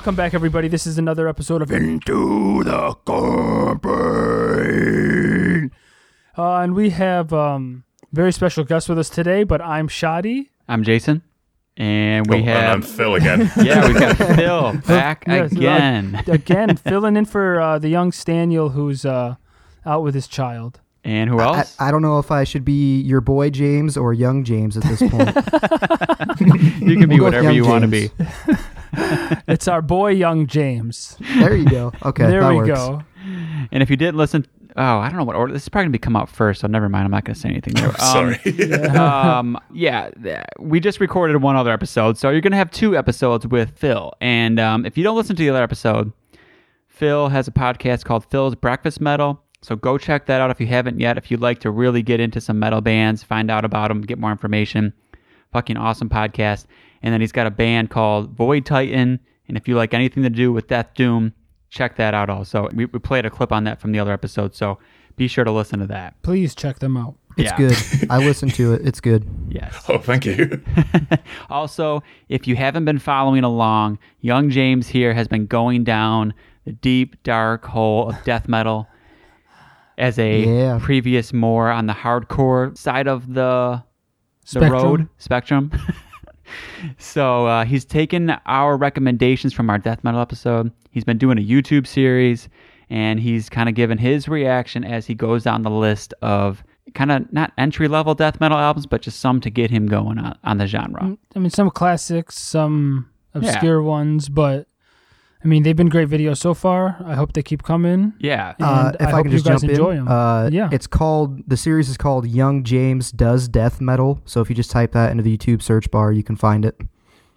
Welcome back, everybody. This is another episode of Into the Campaign. Uh, and we have um, very special guest with us today, but I'm Shadi. I'm Jason, and we Oh, and have I'm Phil again. yeah, we got Phil back Yes, uh, again, Again, filling in for uh, the young Staniel who's uh, out with his child. and who else? I don't know if I should be your boy James or young James at this point. you can be We'll whatever young you want to be. James. It's our boy, young James. there you go. Okay, there that we works. go. And if you didn't listen, oh, I don't know what order. This is probably gonna be come out first, so never mind. I'm not gonna say anything there. Um, Sorry. um, yeah, we just recorded one other episode, so you're gonna have two episodes with Phil. And um, if you don't listen to the other episode, Phil has a podcast called Phil's Breakfast Metal. So go check that out if you haven't yet. If you'd like to really get into some metal bands, find out about them, get more information. Fucking awesome podcast. And then he's got a band called Void Titan. And if you like anything to do with Death Doom, check that out also. We, we played a clip on that from the other episode, so be sure to listen to that. Please check them out. It's Yeah. good. I listened to it. It's good. Yes. oh, thank you. also, if you haven't been following along, young James here has been going down the deep, dark hole of death metal as a Yeah. previous more on the hardcore side of the the Spectrum. road spectrum. so uh, he's taken our recommendations from our death metal episode. He's been doing a YouTube series, and he's kind of given his reaction as he goes down the list of kind of not entry level death metal albums, but just some to get him going on, on the genre. I mean, some classics, some obscure ones, but I mean, they've been great videos so far. I hope they keep coming. Yeah. And Uh, if I I, hope can you just guys jump enjoy in, 'em. uh, Yeah. it's called the series is called Young James Does Death Metal. So if you just type that into the YouTube search bar, you can find it.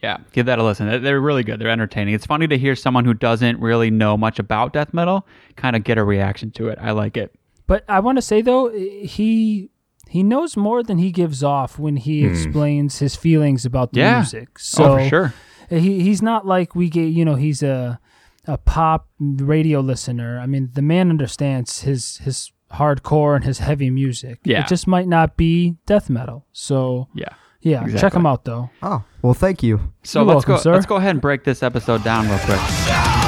Yeah, give that a listen. They're- They're really good. They're entertaining. It's funny to hear someone who doesn't really know much about death metal kind of get a reaction to it. I like it. But I want to say though, he he knows more than he gives off when he explains his feelings about the Yeah. music. So oh, for sure. He he's not like we get. You know, he's a a pop radio listener. I mean, the man understands his his hardcore and his heavy music. Yeah. it just might not be death metal. So Yeah. yeah, check him out though. Oh, well, thank you. So You're let's welcome, go. sir. Let's go ahead and break this episode down real quick.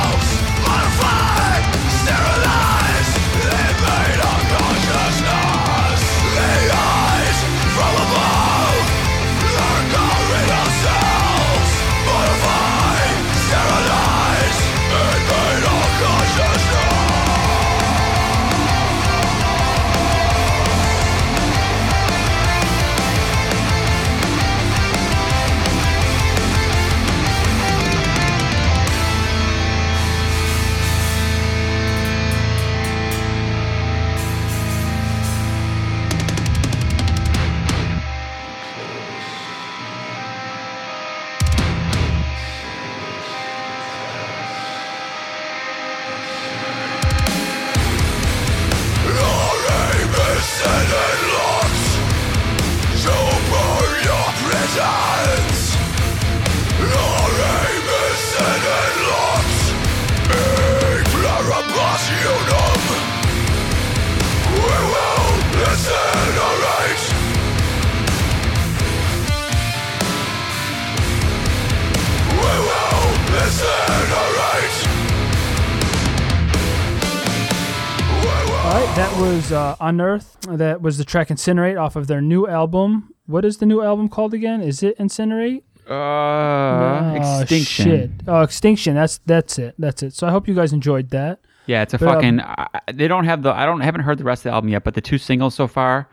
Was uh, Unearth. That was the track Incinerate off of their new album. What is the new album called again? Is it Incinerate? Uh, Oh, extinction. Shit. Oh, Extinction. That's that's it. That's it. So I hope you guys enjoyed that. Yeah, it's a But, um, fucking. I I- they don't have the. I don't haven't heard the rest of the album yet, but the two singles so far,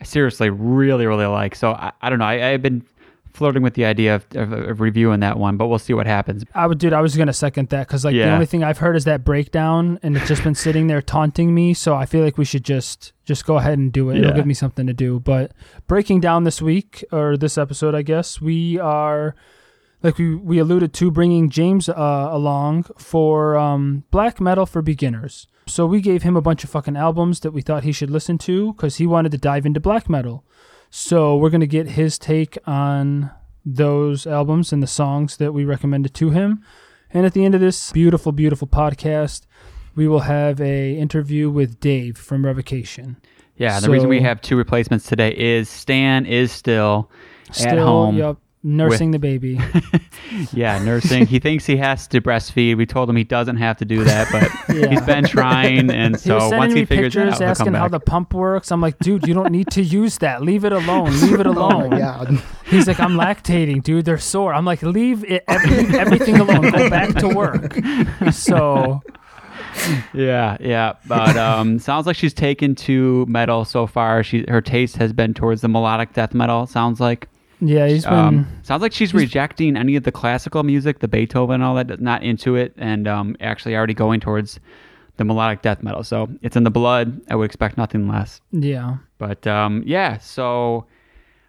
I seriously really really like. So I, I don't know. I, I've been flirting with the idea of, of, of reviewing that one, but we'll see what happens. I would, dude. I was gonna second that because like the only thing I've heard is that breakdown, and it's just been sitting there taunting me. So I feel like we should just just go ahead and do it. It'll give me something to do. But breaking down this week or this episode, I guess we are. Like we, we alluded to, bringing James uh, along for um, black metal for beginners. So we gave him a bunch of fucking albums that we thought he should listen to because he wanted to dive into black metal. So we're gonna get his take on those albums and the songs that we recommended to him. And at the end of this beautiful, beautiful podcast, we will have a interview with Dave from Revocation. Yeah, the reason we have two replacements today is Stan is still, at home yep, nursing the baby. Yeah, nursing. he thinks he has to breastfeed. We told him he doesn't have to do that, but Yeah. he's been trying, and he so sending once he figures it pictures out, asking how the pump works. I'm like, dude, you don't need to use that. Leave it alone. Leave it Oh alone. god. He's like, I'm lactating, dude. They're sore. I'm like, leave it, leave everything alone. Go back to work. So Yeah, yeah. But um, sounds like she's taken to metal so far. She her taste has been towards the melodic death metal. Sounds like. Yeah, he's been. Um, sounds like she's rejecting any of the classical music, the Beethoven, and all that. Not into it, and um, actually already going towards the melodic death metal. So it's in the blood. I would expect nothing less. yeah. But um, yeah, so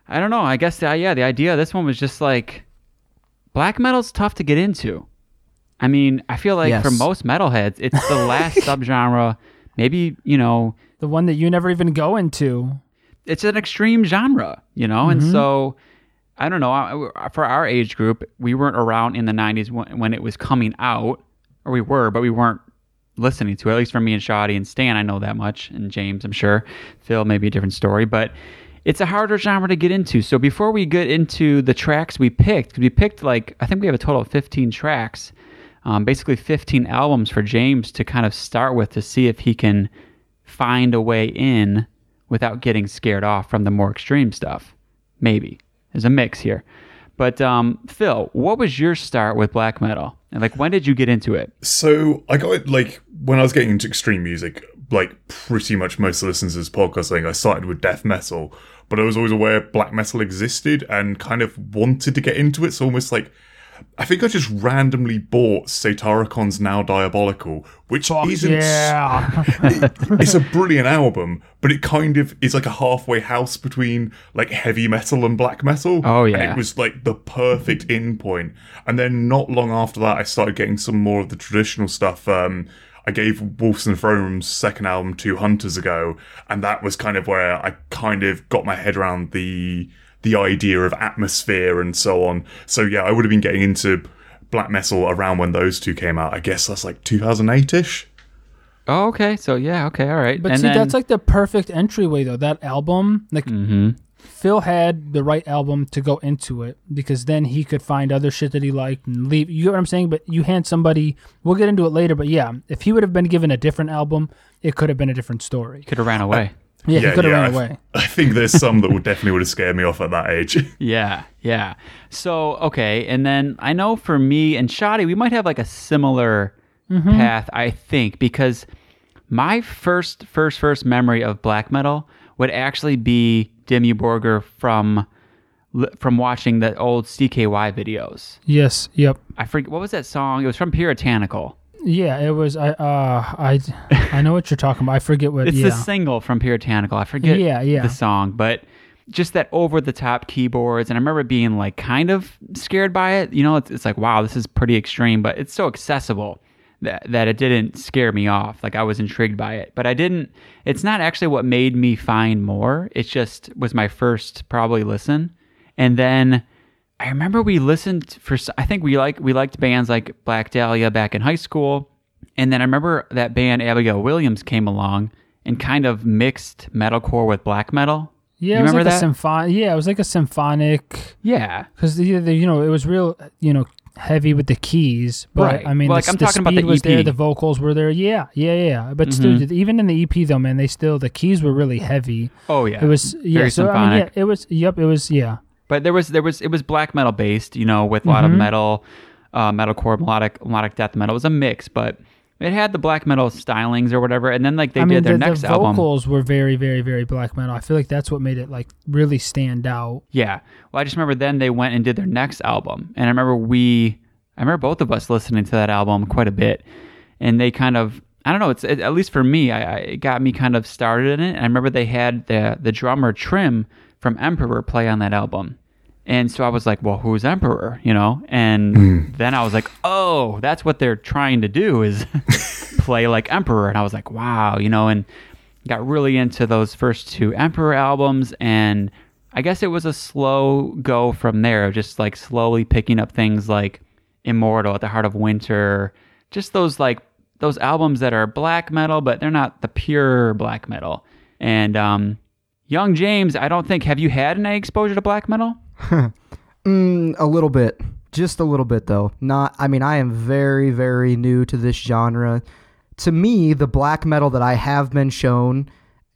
I don't know. I guess uh, yeah, the idea of this one was just like black metal's tough to get into. I mean, I feel like Yes. for most metalheads, it's the last subgenre. Maybe you know, The one that you never even go into. it's an extreme genre, you know, and Mm-hmm. so I don't know. For our age group, we weren't around in the '90s when, it was coming out, or we were, but we weren't listening to it. At least for me and Shadi and Stan, I know that much, and James, I'm sure. Phil, maybe a different story, but it's a harder genre to get into. So before we get into the tracks we picked, 'cause we picked like I think we have a total of 15 tracks, um, basically 15 albums for James to kind of start with to see if he can find a way in without getting scared off from the more extreme stuff. Maybe there's a mix here. But um, Phil, what was your start with black metal? And like, when did you get into it? So I got it like when I was getting into extreme music, like pretty much most listeners to this podcast thing, I started with death metal, but I was always aware black metal existed and kind of wanted to get into it. So almost like I think I just randomly bought Satyricon's Now Diabolical, which isn't Yeah. it's a brilliant album, but it kind of is like a halfway house between like heavy metal and black metal. Oh, And yeah. it was like the perfect in point. And then not long after that, I started getting some more of the traditional stuff. Um, I gave Wolves and Throne's second album two hunters ago, and that was kind of where I kind of got my head around the the idea of atmosphere and so on. So yeah, I would have been getting into black metal around when those two came out. I guess that's like 2008 ish. Oh, okay. So yeah, okay, all right. But and see, then, that's like the perfect entryway, though. That album, like Mhm. Phil had the right album to go into it because then he could find other shit that he liked and leave. You get what I'm saying? But you hand somebody, we'll get into it later. But yeah, if he would have been given a different album, it could have been a different story. could have ran away. Yeah, he could have ran I- away. I think there's some that would definitely would have scared me off at that age. Yeah, yeah. So okay, and then I know for me and Shadi, we might have like a similar Mm-hmm. path, I think, because my first, first, first memory of black metal would actually be Dimmu Borgir from from watching the old CKY videos. Yes. Yep. I forget what was that song. It was from Puritanical. Yeah, it was. I. Uh. I. I know what you're talking about. I forget what. It's yeah. the single from Puritanical. I forget Yeah, yeah. the song, but just that over the top keyboards. And I remember being like kind of scared by it. You know, it's, it's like, wow, this is pretty extreme, but it's so accessible that, that it didn't scare me off. Like I was intrigued by it, but I didn't, it's not actually what made me find more. It just was my first probably listen. And then I remember we listened for, I think we like, we liked bands like Black Dahlia back in high school. And then I remember that band Abigail Williams came along and kind of mixed metalcore with black metal. Yeah, You it was remember like that? a symphonic. Yeah, it was like a symphonic Yeah. because you know it was real you know heavy with the keys. But Right. I mean, Well, the, like, I'm the talking about speed the was there, EP. the vocals were there. Yeah, yeah, yeah. But Mhm. still, even in the EP though, man, they still the keys were really heavy. Oh yeah. It was yeah. Very so I mean, yeah, it was. Yep, it was. Yeah. But there was there was it was black metal based, you know, with a lot of Mhm. metal, uh, metalcore, melodic melodic death metal. It was a mix, but it had the black metal stylings or whatever. And then like they I did mean, their the, next the album. vocals were very, very, very black metal. I feel like that's what made it like really stand out. Yeah. Well, I just remember then they went and did their next album, and I remember we, I remember both of us listening to that album quite a bit, and they kind of, I don't know, it's it, at least for me, I, I it got me kind of started in it. And I remember they had the the drummer Trym from Emperor play on that album. And so I was like, well, who's Emperor? You know? And then I was like, oh, that's what they're trying to do is play like Emperor. And I was like, wow, you know, and got really into those first two Emperor albums. And I guess it was a slow go from there, just like slowly picking up things like Immortal at the Heart of Winter, just those like those albums that are black metal, but they're not the pure black metal. And um, Young James, I don't think, have you had any exposure to black metal? Mm, a little bit. Just a little bit, though. Not, I mean, I am very, very new to this genre. To me, the black metal that I have been shown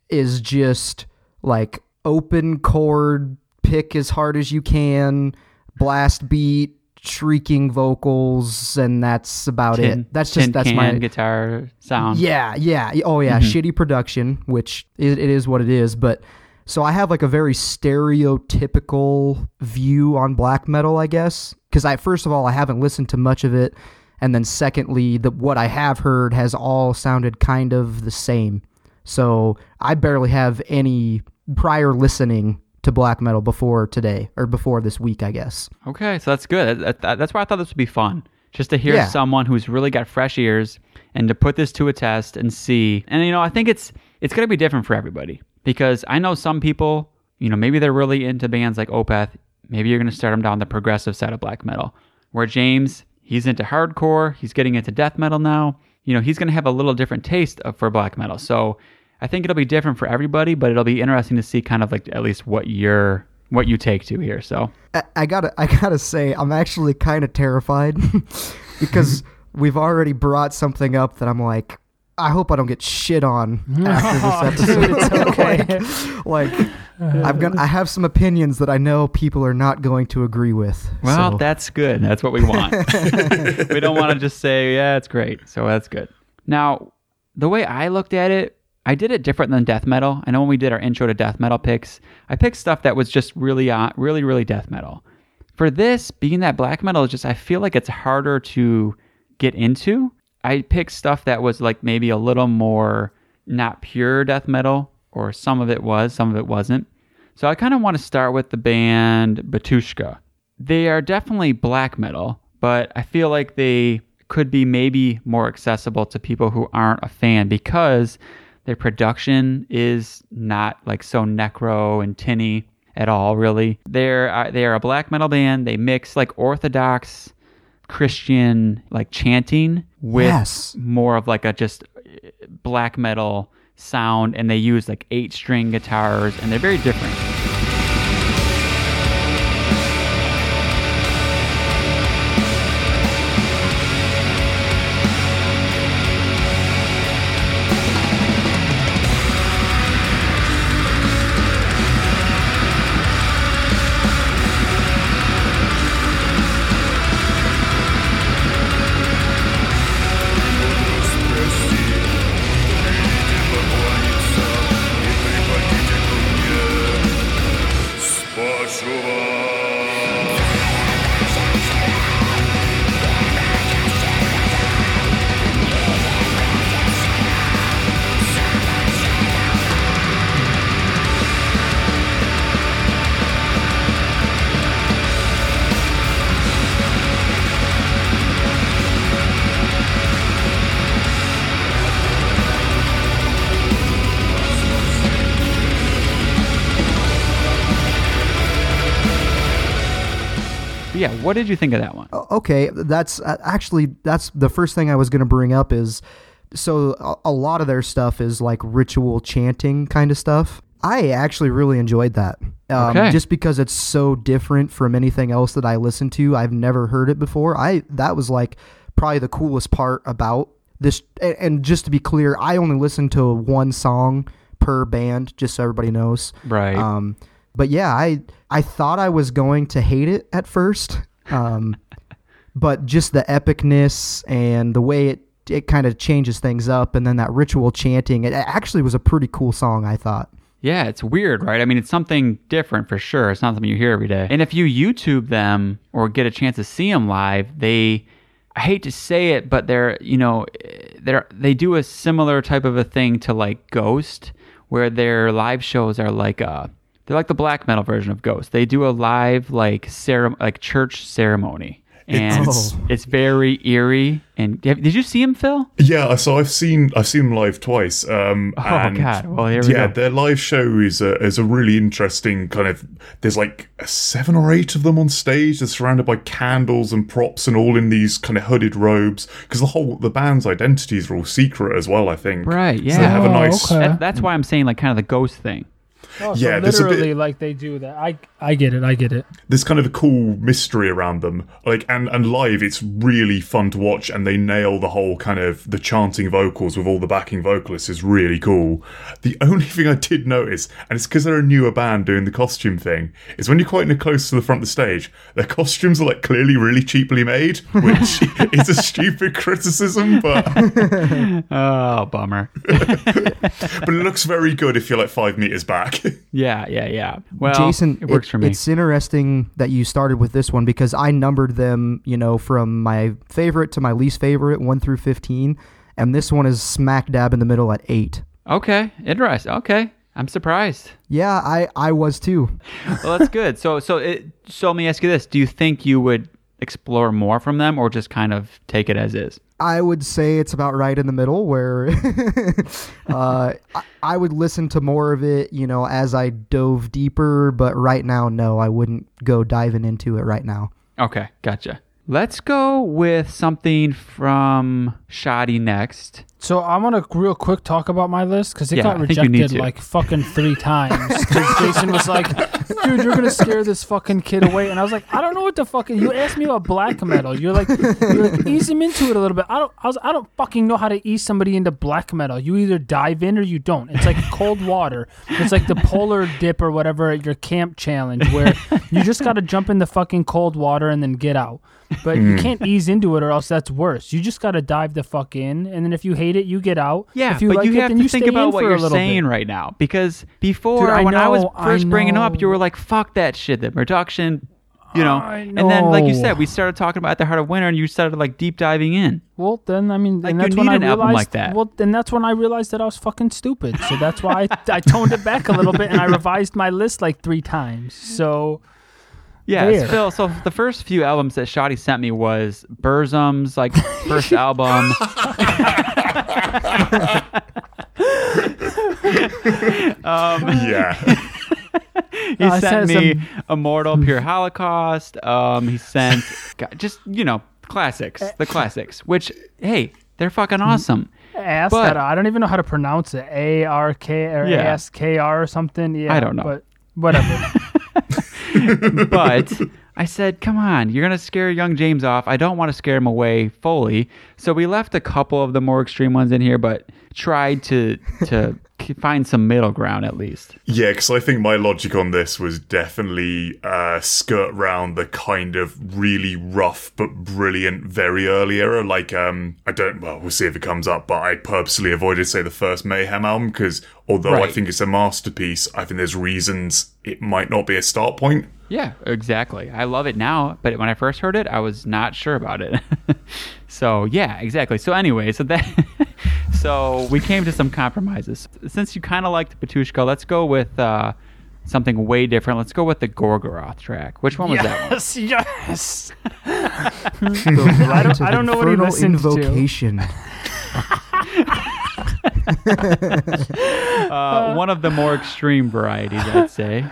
is just like open chord, pick as hard as you can, blast beat, shrieking vocals, and that's about Tin, it. That's just that's my guitar sound. yeah, yeah. Oh, yeah. Shitty production, which it, it is what it is. But so I have like a very stereotypical view on black metal, I guess. Because I first of all, I haven't listened to much of it, and then secondly, the what I have heard has all sounded kind of the same. So I barely have any prior listening to black metal before today or before this week, I guess. Okay, so that's good. That- that- that's why I thought this would be fun. Just to hear Yeah. someone who's really got fresh ears and to put this to a test and see. And you know, I think it's it's going to be different for everybody because I know some people, you know, maybe they're really into bands like Opeth. Maybe you're going to start them down the progressive side of black metal. Where James, he's into hardcore, he's getting into death metal now. You know, he's going to have a little different taste of, for black metal. So, I think it'll be different for everybody, but it'll be interesting to see kind of like at least what you're what you take to here. So, I, I gotta I gotta say I'm actually kind of terrified because we've already brought something up that I'm like I hope I don't get shit on after this episode. Dude, it's okay. like, like I'm gonna I have some opinions that I know people are not going to agree with. Well, so. that's good. That's what we want. we don't want to just say, yeah, it's great. So that's good. Now, the way I looked at it, I did it different than death metal. I know when we did our intro to death metal picks, I picked stuff that was just really, uh, really, really death metal. For this, being that black metal is just, I feel like it's harder to get into. I picked stuff that was like maybe a little more not pure death metal, or some of it was, some of it wasn't. So I kind of want to start with the band Batushka. They are definitely black metal, but I feel like they could be maybe more accessible to people who aren't a fan because their production is not like so necro and tinny at all really. They're uh, they are a black metal band. They mix like orthodox Christian like chanting with Yes. more of like a just uh, black metal sound and they use like eight string guitars and they're very different. What did you think of that one? okay that's uh, actually that's the first thing i was going to bring up is so a, a lot of their stuff is like ritual chanting kind of stuff i actually really enjoyed that um, Okay. just because it's so different from anything else that i listen to i've never heard it before i that was like probably the coolest part about this and, and just to be clear i only listen to one song per band just so everybody knows Right. um, but yeah, I I thought I was going to hate it at first, um, but just the epicness and the way it it kind of changes things up, and then that ritual chanting, it actually was a pretty cool song. I thought. Yeah, it's weird, right? I mean, it's something different for sure. It's not something you hear every day. And if you YouTube them or get a chance to see them live, they I hate to say it, but they're, you know, they're they do a similar type of a thing to like Ghost where their live shows are like uh they're like the black metal version of Ghost. They do a live like ceremony, like church ceremony. And It's- it's very eerie. And did you see him, Phil? Yeah, so I've seen I've seen them live twice. Um, Oh, and God. Well, here we go. yeah, go. their live show is a is a really interesting kind of. There's like seven or eight of them on stage. They're surrounded by candles and props, and all in these kind of hooded robes. Because the whole the band's identities are all secret as well. I think. Right, So they have a yeah. Oh, nice. okay. That, that's why I'm saying like kind of the ghost thing. Oh, Yeah, so there's a bit- literally like they do that. I I get it. I get it. there's kind of a cool mystery around them like and and live it's really fun to watch and they nail the whole kind of the chanting vocals with all the backing vocalists is really cool the only thing i did notice and it's because they're a newer band doing the costume thing is when you're quite in close to the front of the stage their costumes are like clearly really cheaply made which is a stupid criticism but Oh, bummer. but it looks very good if you're like five meters back Yeah, yeah, yeah. Well, Jason, it works it- for me. It's interesting that you started with this one because I numbered them, you know, from my favorite to my least favorite, one through fifteen, and this one is smack dab in the middle at eight. Okay, interesting. Okay, I'm surprised. Yeah, I I was too. Well, that's good. So, so, it, so let me ask you this: Do you think you would explore more from them, or just kind of take it as is? I would say it's about right in the middle where uh, I, I would listen to more of it, you know, as I dove deeper. But right now, no, I wouldn't go diving into it right now. Okay, gotcha. Let's go with something from Shadi next. So I want to real quick talk about my list because it Yeah, got I think you need rejected like fucking three times. Because Jason was like, "Dude, you're gonna scare this fucking kid away," and I was like, "I don't know what the fucking." You asked me about black metal. You're like, you're like, ease him into it a little bit. I don't. I was. I don't fucking know how to ease somebody into black metal. You either dive in or you don't. It's like cold water. It's like the polar dip or whatever at your camp challenge where you just got to jump in the fucking cold water and then get out. But you hmm. can't ease into it or else that's worse. You just got to dive the fuck in, and then if you hate it, you get out. Yeah, if you but like you it, have then to you think about what you're saying bit. right now. Because before, Dude, I when I was know, I first bringing up, you were like, "Fuck that shit," the production, you know. I And then, like you said, we started talking about At the heart of winter, and you started like deep diving in. Well, then I mean, Like, and you that's when need I an album realized. like that. Well, then that's when I realized that I was fucking stupid. So that's why I, I toned it back a little bit and I revised my list like three times. So Yeah, There. Phil. So the first few albums that Shadi sent me was Burzum's like first album. Um, yeah He I sent sent me some- Immortal Pure Holocaust. Um, he sent God, just you know classics, Eh. the classics. Which hey, they're fucking awesome. ask I don't even know how to pronounce it. A R K or Yeah. A S K R or something. Yeah, I don't know. but whatever. but I said, come on, you're going to scare young James off. I don't want to scare him away fully. So we left a couple of the more extreme ones in here, but tried to to find some middle ground at least. Yeah, because I think my logic on this was definitely uh, skirt round the kind of really rough but brilliant very early era. Like, um, I don't, well, we'll see if it comes up, but I purposely avoided, say, the first Mayhem album because although I think it's a masterpiece, I think there's reasons it might not be a start point. Yeah, exactly. I love it now, but when I first heard it, I was not sure about it. so yeah, exactly. So anyway, so that so we came to some compromises. Since you kind of liked Batushka, let's go with uh, something way different. Let's go with the Gorgoroth track. Which one was that one? yes, yes. The right don't- I don't know what he infernal listens to. invocation. Uh, one of the more extreme varieties, I'd say.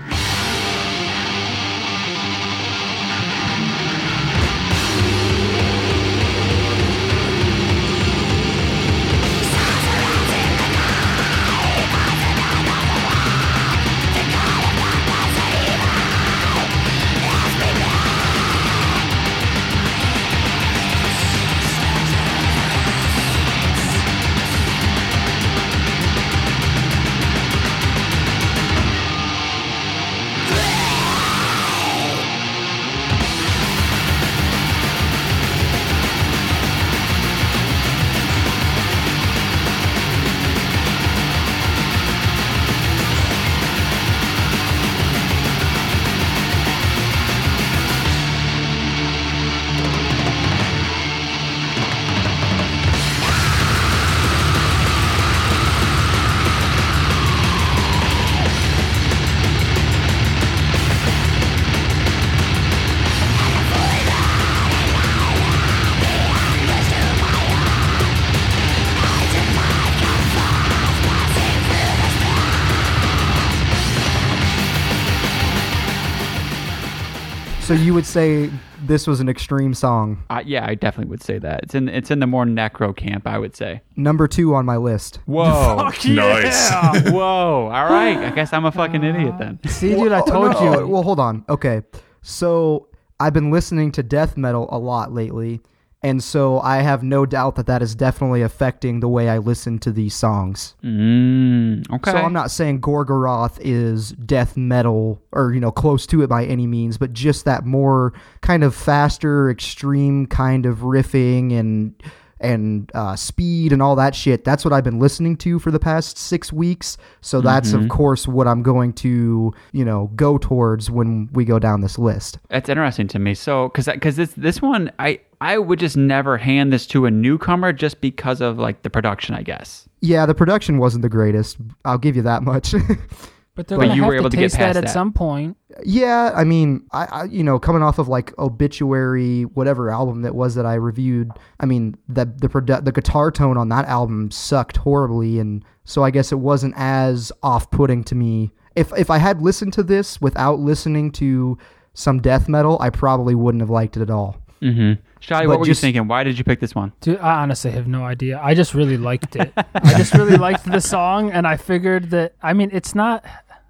So you would say this was an extreme song. Uh, yeah, I definitely would say that. It's in it's in the more necro camp, I would say. Number two on my list. Whoa. Fuck Nice. Whoa. All right. I guess I'm a fucking idiot then. See, dude, I told no, you. Well, hold on. Okay, so I've been listening to death metal a lot lately, and so I have no doubt that that is definitely affecting the way I listen to these songs. Mm, okay. So I'm not saying Gorgoroth is death metal or you know close to it by any means, but just that more kind of faster, extreme kind of riffing and and uh, speed and all that shit. That's what I've been listening to for the past six weeks. So that's of course what I'm going to you know go towards when we go down this list. That's interesting to me. So, because because this this one, I I would just never hand this to a newcomer just because of like the production, I guess. Yeah, the production wasn't the greatest. I'll give you that much. But they're But gonna you have were able to get taste past that at that. some point. Yeah, I mean, I, I you know coming off of like obituary, whatever album that was that I reviewed. I mean, the the produ- the guitar tone on that album sucked horribly, and so I guess it wasn't as off putting to me. If if I had listened to this without listening to some death metal, I probably wouldn't have liked it at all. Mm-hmm. Shadi, what were just- you thinking? Why did you pick this one? Dude, I honestly have no idea. I just really liked it. I just really liked the song, and I figured that. I mean, it's not.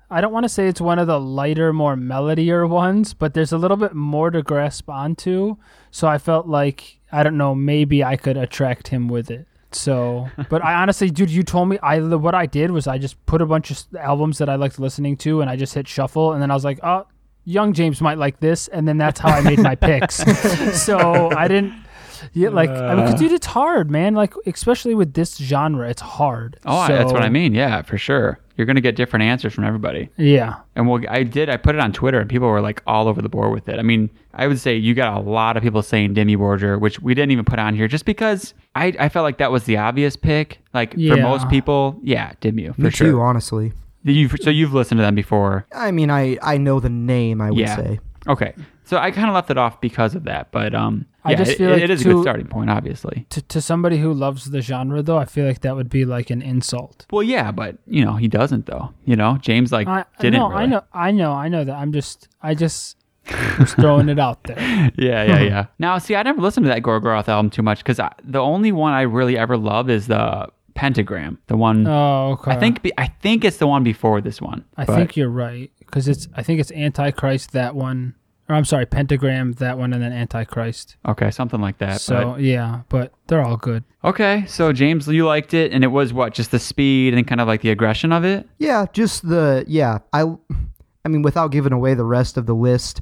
I don't want to say it's one of the lighter, more melodier ones, but there's a little bit more to grasp onto. So I felt like I don't know, maybe I could attract him with it. So, but I honestly, dude, you told me I what I did was I just put a bunch of albums that I liked listening to, and I just hit shuffle, and then I was like, oh, young James might like this, and then that's how I made my picks. so I didn't. Yeah, like I mean, 'cause, uh. dude, it's hard, man. Like especially with this genre, it's hard. Oh, I that's what I mean. Yeah, for sure. You're gonna get different answers from everybody. Yeah, And well, I did. I put it on Twitter, and people were like all over the board with it. I mean, I would say you got a lot of people saying Dimmu Borgir, which we didn't even put on here, just because I, I felt like that was the obvious pick. Like for most people, yeah, Demi for Me sure. too, honestly. You so you've listened to them before, I mean, I I know the name. I would yeah? say. Okay, so I kind of left it off because of that, but um, I just feel it- like it is a good starting point, obviously. to to somebody who loves the genre, though, I feel like that would be like an insult. Well, yeah, but you know he doesn't though. You know James like I didn't. no, really. I know, I know, I know that. I'm just, I just, was throwing it out there. Yeah, yeah, yeah. now, see, I never listened to that Gorgoroth album too much because the only one I really ever love is the Pentagram, the one. Oh, okay. I think be- I think it's the one before this one. I but- think you're right because it's. I think it's Antichrist that one, or I'm sorry, Pentagram that one, and then Antichrist. okay, something like that. So yeah, but they're all good. okay, so James, you liked it, and it was what just the speed and kind of like the aggression of it. Yeah, just the yeah. I I mean, without giving away the rest of the list,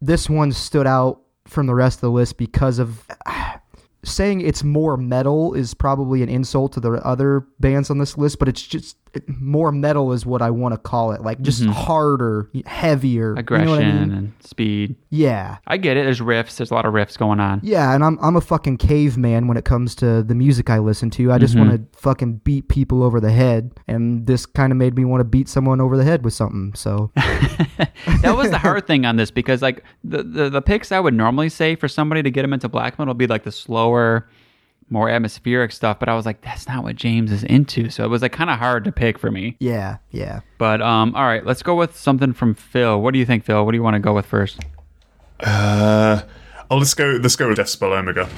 this one stood out from the rest of the list because of saying it's more metal is probably an insult to the other bands on this list, but it's just it, more metal is what I want to call it, like just harder, heavier, Aggression You know I mean? and speed. Yeah. I get it. There's riffs. There's a lot of riffs going on. Yeah, and I'm I'm a fucking caveman when it comes to the music I listen to. I just Mhm. want to fucking beat people over the head, and this kind of made me want to beat someone over the head with something. So that was the hard thing on this because like the, the the picks I would normally say for somebody to get them into black metal would be like the slower, more atmospheric stuff. But I was like, that's not what James is into. So it was like kind of hard to pick for me. yeah, yeah. But um, all right, let's go with something from Phil. What do you think, Phil? What do you want to go with first? Uh, oh, let's go. Let's go with Deathspell Omega.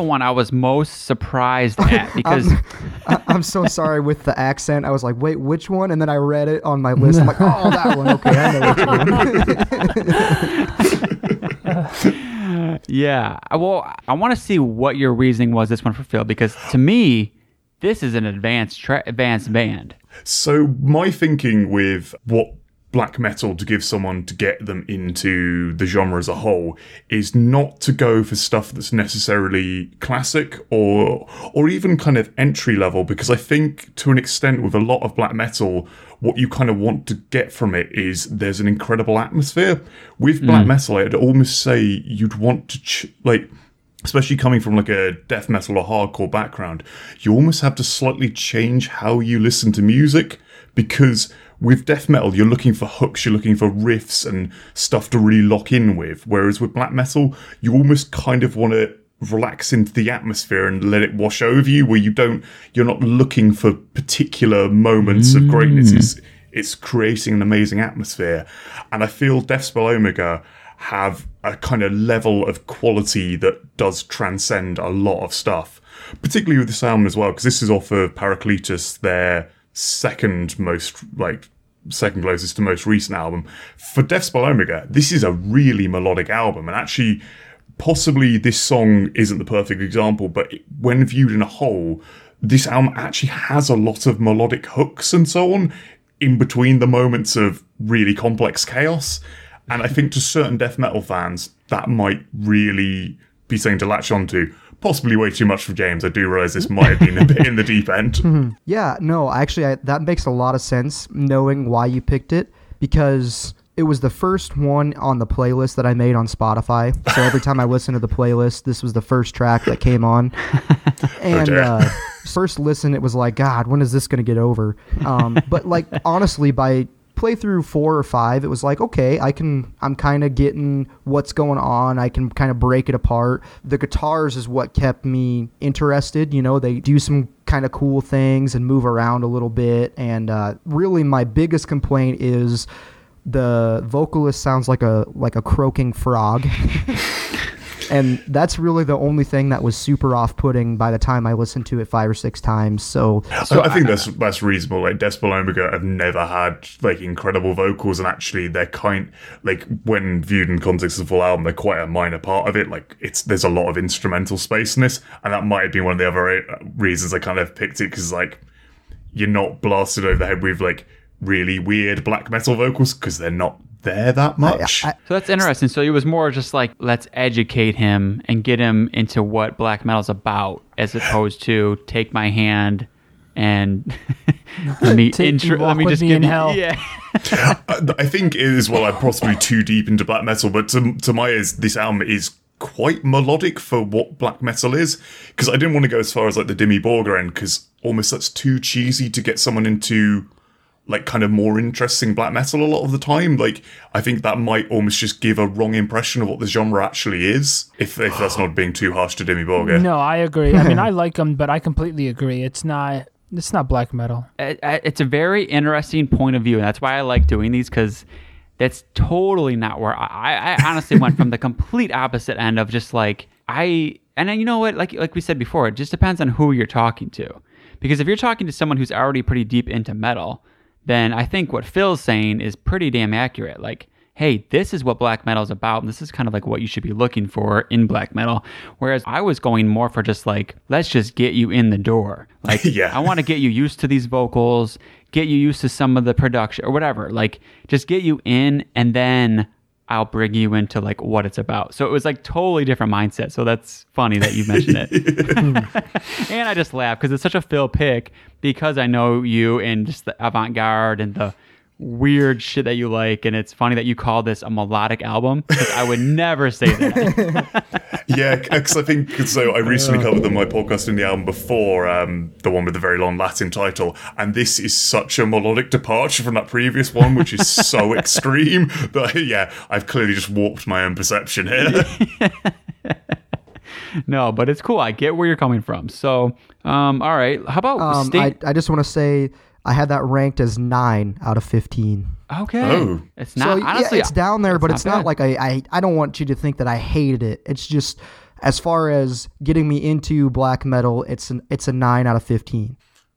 The one I was most surprised at because I, I'm so sorry with the accent. I was like, wait, which one? And then I read it on my list. I'm like, oh, that one. Okay, I know which one. yeah, I- well, I want to see what your reasoning was this one for Phil because to me, this is an advanced tra- advanced band. So my thinking with what black metal to give someone to get them into the genre as a whole is not to go for stuff that's necessarily classic or or even kind of entry level because I think to an extent with a lot of black metal what you kind of want to get from it is there's an incredible atmosphere. With hmm. black metal I'd almost say you'd want to ch- like especially coming from like a death metal or hardcore background, you almost have to slightly change how you listen to music because with death metal, you're looking for hooks, you're looking for riffs and stuff to really lock in with. Whereas with black metal, you almost kind of want to relax into the atmosphere and let it wash over you where you don't you're not looking for particular moments of greatness. Mm. It's, it's creating an amazing atmosphere. And i feel Deathspell Omega have a kind of level of quality that does transcend a lot of stuff particularly with this album as well because this is off of paracletus their second most like second closest to most recent album for Deathspell Omega this is a really melodic album and actually possibly this song isn't the perfect example, but when viewed in a whole, this album actually has a lot of melodic hooks and so on in between the moments of really complex chaos. And I think to certain death metal fans, that might really be something to latch onto. Possibly way too much for James. I do realize this might have been a bit in the deep end. Yeah, no, actually, I, that makes a lot of sense knowing why you picked it because it was the first one on the playlist that I made on Spotify. So every time I listened to the playlist, this was the first track that came on. And uh, first listen, it was like, God, when is this going to get over? Um, but like, honestly, by playthrough four or five, it was like, okay, I can, I'm kind of getting what's going on. I can kind of break it apart. The guitars is what kept me interested. You know, they do some kind of cool things and move around a little bit. And uh, really, my biggest complaint is the vocalist sounds like a like a croaking frog. and that's really the only thing that was super off-putting by the time I listened to it five or six times. So I, I think that's that's reasonable. Like Omega have never had like incredible vocals, and actually they're kind like when viewed in context of the full album, they're quite a minor part of it. Like it's there's a lot of instrumental space in this, and that might have been one of the other uh, reasons I kind of picked it because like you're not blasted over the head with like really weird black metal vocals because they're not there that much. I- So that's interesting. So it was more just like let's educate him and get him into what black metal's about, as opposed to take my hand and let me Take- intro. Let me just me give in hell. Yeah. I uh, I think it is well. I'm possibly too deep into black metal, but to, to my ears, this album is quite melodic for what black metal is. Because I didn't want to go as far as like the Dimmu Borgir end, because almost that's too cheesy to get someone into like kind of more interesting black metal a lot of the time. Like I think that might almost just give a wrong impression of what the genre actually is. If if that's not being too harsh to Dimmu Borgir. No, I agree. I mean, I like them, but I completely agree. It's not. It's not black metal. it- it's a very interesting point of view, and that's why I like doing these because that's totally not where I, I honestly went from the complete opposite end of just like I and then you know what like like we said before, it just depends on who you're talking to. Because if you're talking to someone who's already pretty deep into metal, then I think what Phil's saying is pretty damn accurate. Like, hey, this is what black metal is about, and this is kind of like what you should be looking for in black metal. Whereas I was going more for just like, let's just get you in the door. Like, Yeah. I want to get you used to these vocals, get you used to some of the production or whatever. Like, just get you in, and then I'll bring you into like what it's about. So it was like totally different mindset. So that's funny that you mentioned it. and I just laugh because it's such a Phil pick because I know you and just the avant garde and the weird shit that you like. And it's funny that you call this a melodic album because I would never say that. Yeah, because I think so. I recently covered them my podcast in the album before, um, the one with the very long Latin title, and this is such a melodic departure from that previous one, which is so extreme that yeah, I've clearly just warped my own perception here. no, but it's cool. I get where you're coming from. So, um, all right. How about um, I. I just want to say I had that ranked as nine out of fifteen. okay. Oh. It's not so honestly. yeah, it's down there, but not it's not bad. like I, I I don't want you to think that I hated it. It's just as far as getting me into black metal, it's an it's a nine out of fifteen.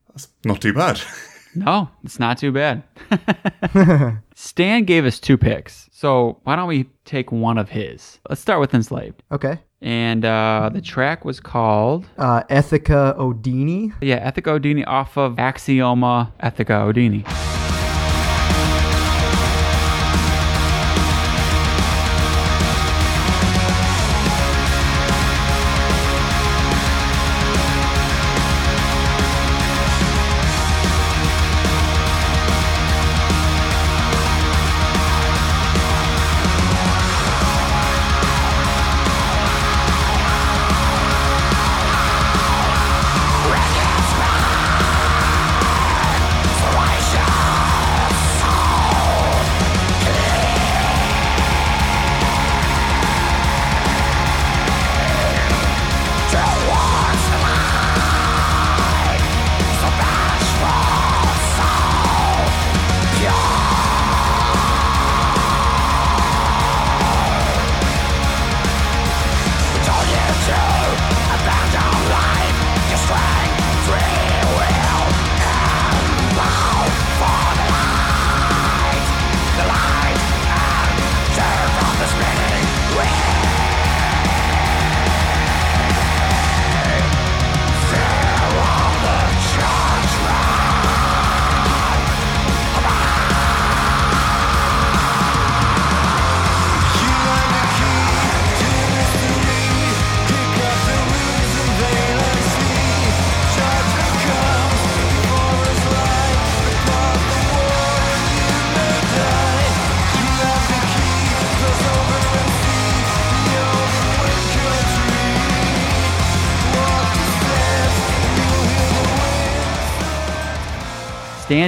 That's Not too bad. No, it's not too bad. Stan gave us two picks, so why don't we take one of his? Let's start with Enslaved. Okay. And uh, the track was called, Uh, Ethica Odini. yeah, Ethica Odini off of Axioma Ethica Odini.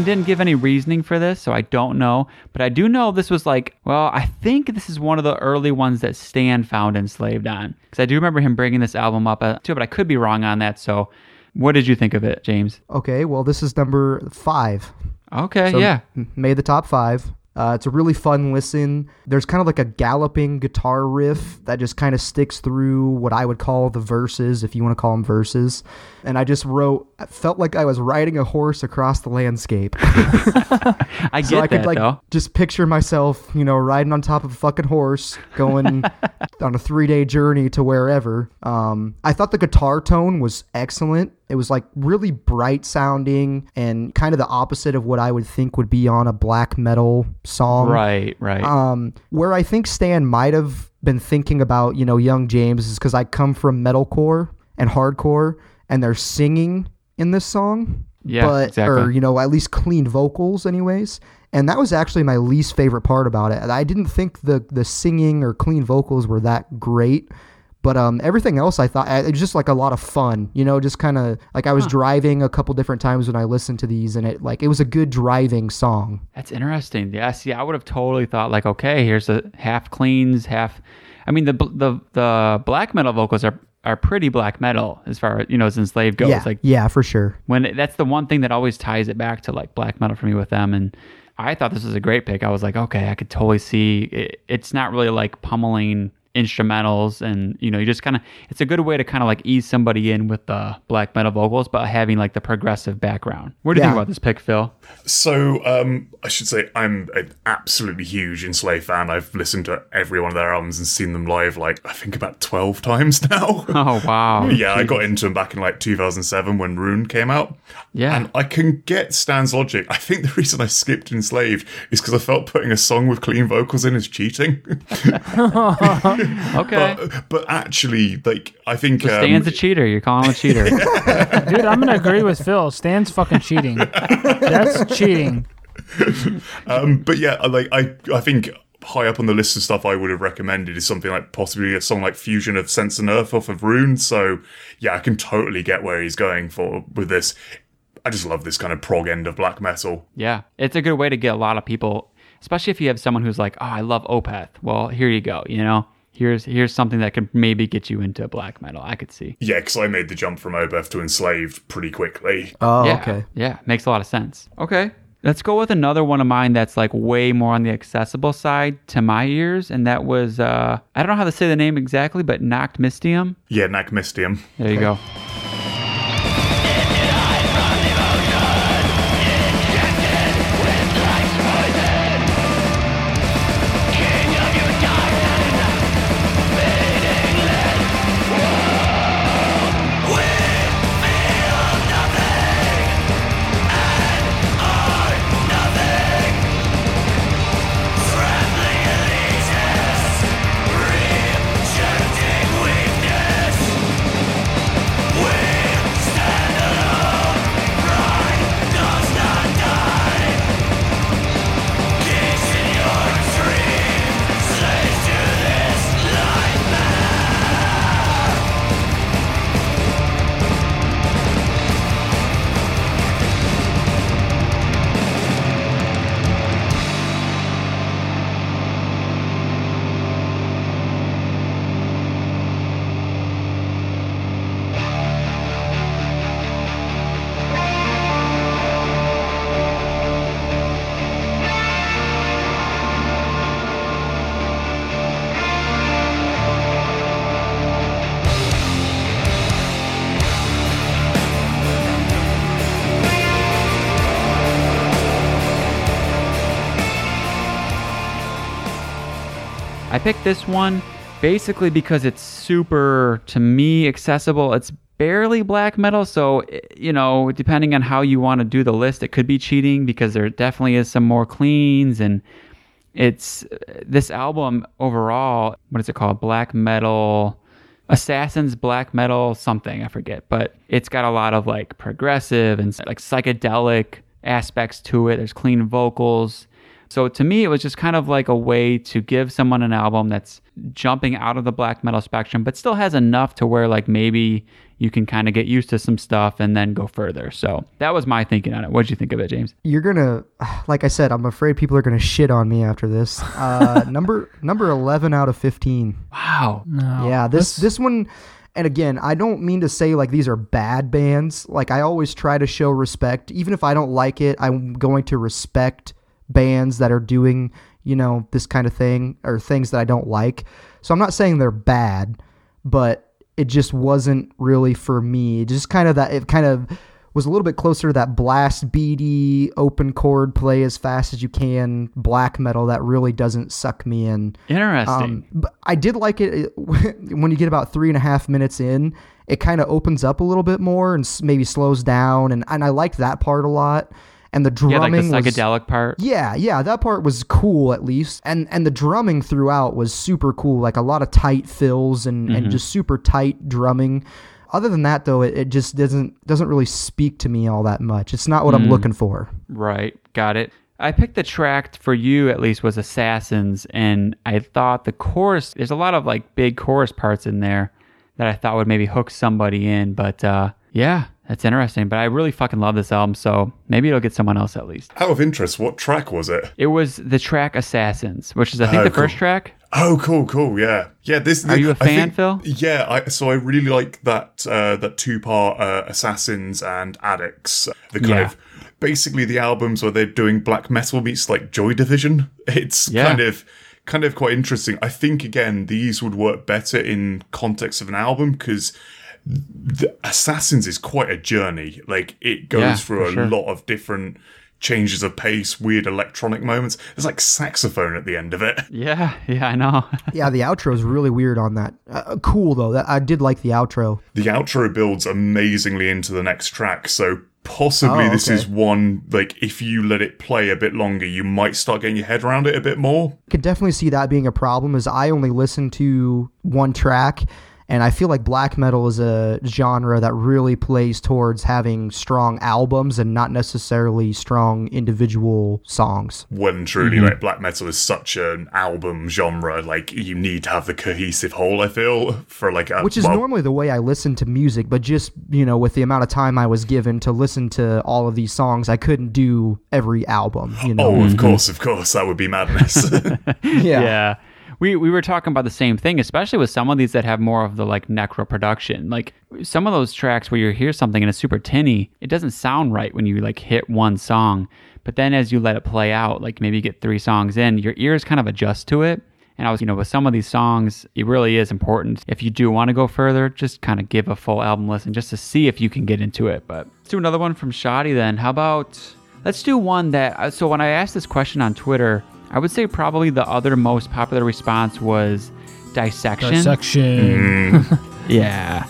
Didn't give any reasoning for this, so I don't know. But I do know this was like, well, I think this is one of the early ones that Stan found enslaved on. Because I do remember him bringing this album up uh, too, but I could be wrong on that. So what did you think of it, James? Okay, well, this is number five. Okay, So, yeah. made the top five. Uh, it's a really fun listen. There's kind of like a galloping guitar riff that just kind of sticks through what I would call the verses, if you want to call them verses. And I just wrote, I felt like I was riding a horse across the landscape. I get so I could that like though. just picture myself, you know, riding on top of a fucking horse, going on a three day journey to wherever. Um, I thought the guitar tone was excellent. It was like really bright sounding and kind of the opposite of what I would think would be on a black metal song. Right, right. Um, where I think Stan might have been thinking about, you know, young James is because I come from metalcore and hardcore, and they're singing in this song. Yeah, but exactly. or you know, at least clean vocals, anyways. And that was actually my least favorite part about it. I didn't think the the singing or clean vocals were that great. But um, everything else I thought it was just like a lot of fun, you know, just kind of like I was driving a couple different times when I listened to these, and it like it was a good driving song. That's interesting. Yeah, see, I would have totally thought like, okay, here's a half cleans, half. I mean, the the the black metal vocals are are pretty black metal as far as you know as enslaved goes. yeah, Like yeah, for sure. when it, that's the one thing that always ties it back to like black metal for me with them. And I thought this was a great pick. I was like, okay, I could totally see it, it's not really like pummeling instrumentals and you know you just kind of it's a good way to kind of like ease somebody in with the black metal vocals but having like the progressive background what do you think about this pick phil So um, I should say I'm an absolutely huge Enslaved fan. I've listened to every one of their albums and seen them live like I think about twelve times now. oh wow yeah, I got into them back in like 2007 when Ruun came out. Yeah. and I can get Stan's logic. I think the reason I skipped Enslaved is because I felt putting a song with clean vocals in is cheating. okay but, but actually, like I think um, Stan's a cheater. You're calling him a cheater. Dude, I'm gonna agree with Phil. Stan's fucking cheating. That's cheating. Um, but yeah, like I I think high up on the list of stuff I would have recommended is something like possibly a song like Fusion of Sense and Earth off of Ruun. So yeah, I can totally get where he's going for with this. I just love this kind of prog end of black metal. yeah, it's a good way to get a lot of people, especially if you have someone who's like, "Oh, I love Opeth." Well, here you go. You know, here's here's something that could maybe get you into black metal. I could see. Yeah, because I made the jump from Opeth to Enslaved pretty quickly. Oh, yeah, okay. Yeah, makes a lot of sense. Okay. Let's go with another one of mine that's like way more on the accessible side to my ears, and that was uh, I don't know how to say the name exactly, but Nachtmystium. Yeah, Nachtmystium. There you go. Picked this one basically because it's super, to me, accessible. It's barely black metal, so, eh, you know, depending on how you want to do the list, it could be cheating because there definitely is some more cleans and it's this album overall, what is it called? Black metal. Assassins black metal something I forget, but it's got a lot of like progressive and like psychedelic aspects to it. There's clean vocals. So to me, it was just kind of like a way to give someone an album that's jumping out of the black metal spectrum, but still has enough to where like maybe you can kind of get used to some stuff and then go further. So that was my thinking on it. What did you think of it, James? You're gonna, like I said, I'm afraid people are gonna shit on me after this. Uh, number number eleven out of fifteen. Wow. No, yeah, this this one. And again, I don't mean to say like these are bad bands. Like I always try to show respect, even if I don't like it. I'm going to respect bands that are doing you know this kind of thing or things that I don't like. So I'm not saying they're bad, but it just wasn't really for me. It just kind of that it kind of was a little bit closer to that blast beady open chord play as fast as you can black metal that really doesn't suck me in. Interesting. Um, but I did like it when you get about three and a half minutes in. It kind of opens up a little bit more and maybe slows down, and and I liked that part a lot. And the drumming yeah, like the was psychedelic part. yeah, yeah, that part was cool at least. And and the drumming throughout was super cool, like a lot of tight fills and, Mm-hmm. and just super tight drumming. Other than that though, it, it just doesn't doesn't really speak to me all that much. It's not what Mm. I'm looking for. Right. Got it. I picked the track for you at least was Assassins, and I thought the chorus. There's a lot of like big chorus parts in there that I thought would maybe hook somebody in, but uh, yeah, that's interesting. But I really fucking love this album, so maybe it'll get someone else at least. Out of interest, what track was it? It was the track Assassins, which is I think Oh, the cool. first track. Oh, cool, cool, yeah, yeah. This Are you a I fan, Phil? Yeah, I, so I really like that uh, that two part uh, assassins and addicts. The kind Yeah. of basically the albums where they're doing black metal meets like Joy Division. It's Yeah. kind of kind of quite interesting. I think again these would work better in context of an album because. The Assassins is quite a journey. Like it goes Yeah, through a sure. lot of different changes of pace, weird electronic moments. There's like saxophone at the end of it. Yeah, yeah, I know. Yeah, the outro is really weird on that. Uh, cool though. That I did like the outro. the outro builds amazingly into the next track so possibly Oh, this is one like if you let it play a bit longer you might start getting your head around it a bit more could definitely see that being a problem as I only listen to one track and I feel like black metal is a genre that really plays towards having strong albums and not necessarily strong individual songs. when truly Mm-hmm. like black metal is such an album genre like you need to have the cohesive whole i feel for like a Which is well, normally the way I listen to music, but just, you know, with the amount of time I was given to listen to all of these songs, I couldn't do every album, you know. oh of course of course that would be madness yeah. yeah. We we were talking about the same thing, especially with some of these that have more of the like necro production. Like some of those tracks where you hear something and it's super tinny, it doesn't sound right when you like hit one song. But then as you let it play out, like maybe you get three songs in, your ears kind of adjust to it. And I was, you know, with some of these songs, it really is important. If you do want to go further, just kind of give a full album listen just to see if you can get into it. But let's do another one from Shadi then. How about, let's do one that, uh, so when I asked this question on Twitter, I would say probably the other most popular response was dissection. Dissection. Yeah.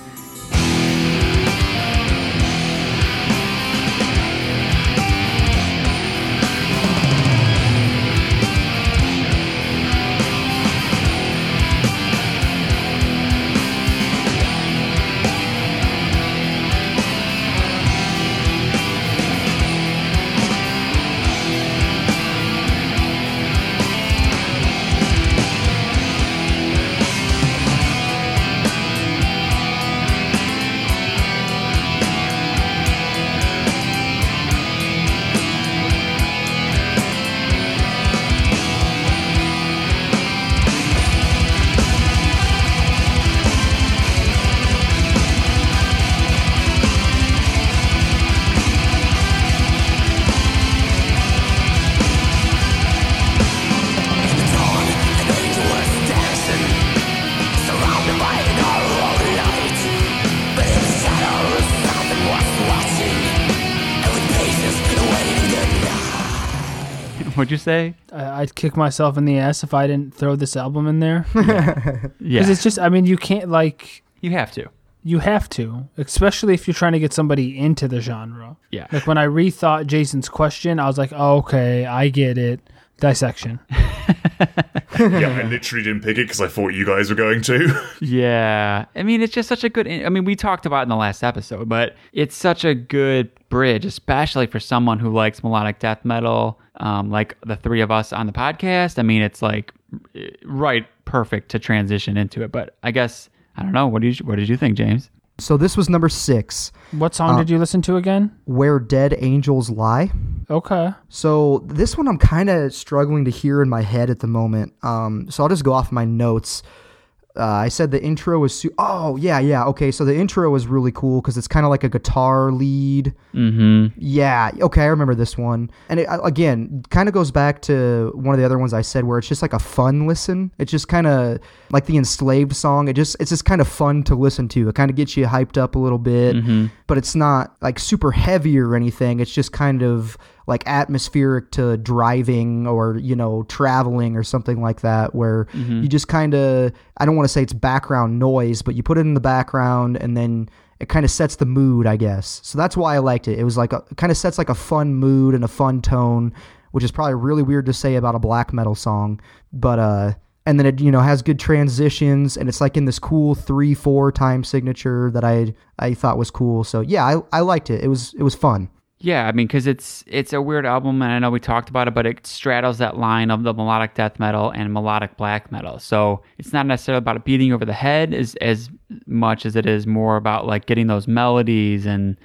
Say? I, I'd kick myself in the ass if I didn't throw this album in there. Yeah. Because it's just, I mean, you can't, like, you have to. you have to, especially if you're trying to get somebody into the genre. Yeah. Like, when I rethought Jason's question, I was like, oh, okay, I get it. Dissection. yeah, I literally didn't pick it because I thought you guys were going to. Yeah. I mean, it's just such a good. I mean, we talked about it in the last episode, but it's such a good bridge, especially for someone who likes melodic death metal, um, like the three of us on the podcast. I mean, it's like eh, right perfect to transition into it. But I guess I don't know. What did you What did you think, James? So this was number six, What song Uh, did you listen to again? Where Dead Angels Lie. Okay. So this one I'm kind of struggling to hear in my head at the moment. Um, so I'll just go off my notes. Uh, I said the intro was su- oh yeah yeah okay so the intro was really cool because it's kind of like a guitar lead Mm-hmm. yeah okay I remember this one and it, again kind of goes back to one of the other ones I said where it's just like a fun listen it's just kind of like the enslaved song it just it's just kind of fun to listen to it kind of gets you hyped up a little bit Mm-hmm. but it's not like super heavy or anything. It's just kind of like atmospheric to driving or, you know, traveling or something like that, where you just kind of, I don't want to say it's background noise, but you put it in the background and then it kind of sets the mood, I guess. So that's why I liked it. It was like, a, it kind of sets like a fun mood and a fun tone, which is probably really weird to say about a black metal song. But, uh, and then it you know has good transitions and it's like in this cool three four time signature that i i thought was cool so yeah i, I liked it it was it was fun Yeah, I mean, because it's it's a weird album, and I know we talked about it, but it straddles that line of the melodic death metal and melodic black metal. So it's not necessarily about beating over the head as as much as it is more about like getting those melodies, and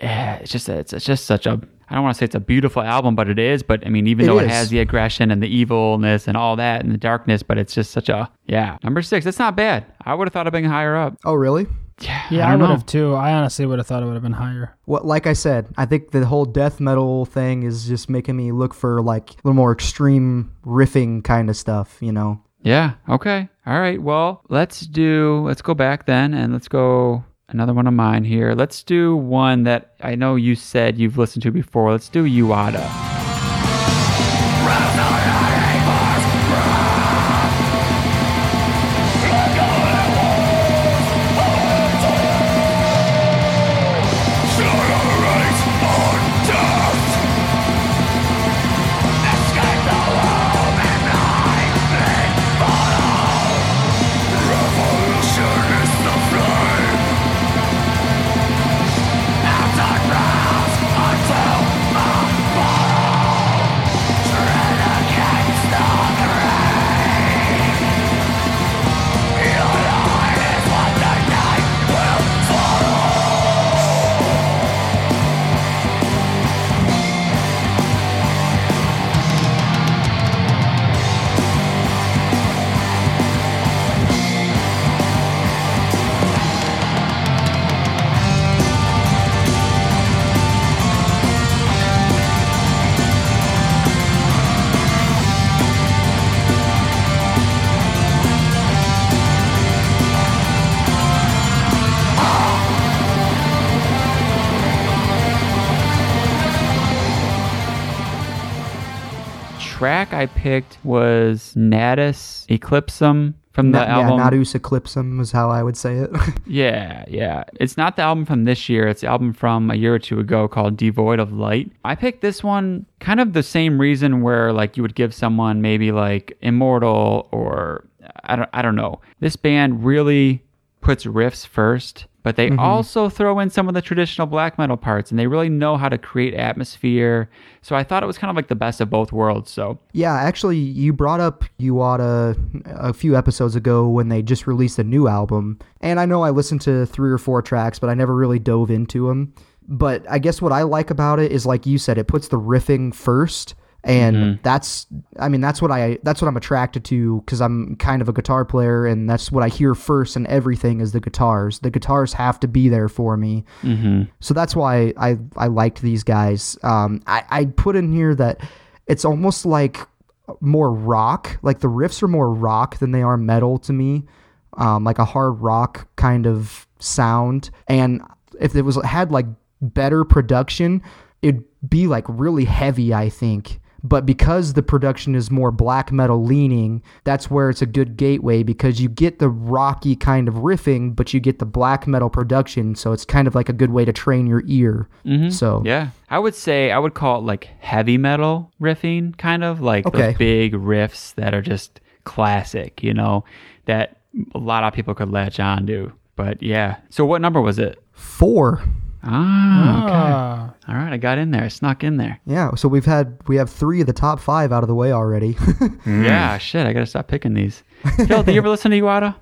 eh, it's just it's, it's just such a I don't want to say it's a beautiful album, but it is. But I mean, even It though it has the aggression and the evilness and all that and the darkness, but it's just such a yeah. Number six, it's not bad. I would have thought of being higher up. oh really Yeah, Yeah, I, don't would know. have too. I honestly would have thought it would have been higher. what like i said i think the whole death metal thing is just making me look for like a little more extreme riffing kind of stuff you know Yeah. Okay. All right. Well, let's do. Let's go back then, and let's go another one of mine here. Let's do one that I know you said you've listened to before. Let's do Uada. I picked was Natus Eclipsum from the Na- album. Yeah, Natus Eclipsum is how I would say it. Yeah, yeah. It's not the album from this year. It's the album from a year or two ago called Devoid of Light. I picked this one kind of the same reason where like you would give someone maybe like Immortal or I don't I don't know. This band really puts riffs first, but they mm-hmm. also throw in some of the traditional black metal parts and they really know how to create atmosphere. So I thought it was kind of like the best of both worlds. So yeah, actually, you brought up Uada a few episodes ago when they just released a new album, and I know I listened to three or four tracks, but I never really dove into them. But I guess what I like about it is, like you said, it puts the riffing first. And that's, I mean, that's what I, that's what I'm attracted to because I'm kind of a guitar player, and that's what I hear first and everything is the guitars. The guitars have to be there for me. So that's why I I liked these guys. Um, I I put in here that it's almost like more rock. Like the riffs are more rock than they are metal to me. Um, like a hard rock kind of sound. And if it was had like better production, it'd be like really heavy. I think. But because the production is more black metal leaning, that's where it's a good gateway because you get the rocky kind of riffing, but you get the black metal production. So it's kind of like a good way to train your ear. Mm-hmm. So Yeah. I would say I would call it like heavy metal riffing, kind of like Okay. those big riffs that are just classic, you know, that a lot of people could latch on to. But yeah. So what number was it? four. Ah, okay. Ah, All right, I got in there. I snuck in there. Yeah. So we've had we have three of the top five out of the way already. Yeah, shit, I gotta stop picking these. Phil, do you ever listen to Uada?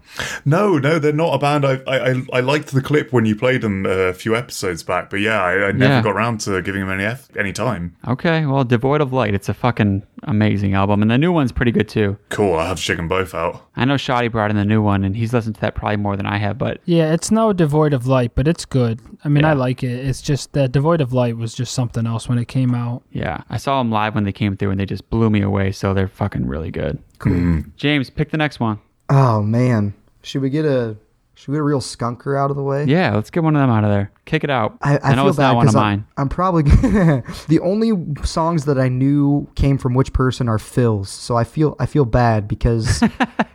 No, no, they're not a band. I I, I, I liked the clip when you played them uh, a few episodes back, but yeah, I, I never Yeah. got around to giving them any F, any time. Okay, well, Devoid of Light, it's a fucking amazing album, and the new one's pretty good too. Cool, I'll have to check them both out. I know Shadi brought in the new one, and he's listened to that probably more than I have, but yeah, it's no devoid of light, but it's good. I mean, Yeah. I like it. It's just that devoid of light was just something else when it came out. yeah, I saw them live when they came through, and they just blew me away. So they're fucking really good. Cool. Mm-hmm. James, pick the next one. oh man. Should we get a should we get a real skunker out of the way? Yeah, let's get one of them out of there. Kick it out. I, I, know feel it's bad not one of 'cause I'm- mine. I'm, probably the only songs that I knew came from which person are Phil's. So I feel I feel bad because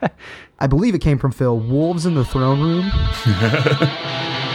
I believe it came from Phil. Wolves in the Throne Room.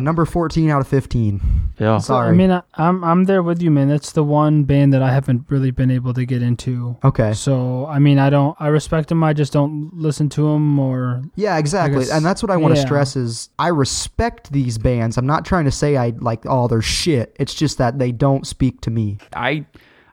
number 14 out of 15. Yeah. Sorry. I mean, I, I'm I'm there with you, man. That's the one band that I haven't really been able to get into. Okay. So I mean, I don't. I respect them. I just don't listen to them or. Yeah, exactly. guess- And that's what I want to yeah. stress is I respect these bands. I'm not trying to say I like oh they're shit. It's just that they don't speak to me. I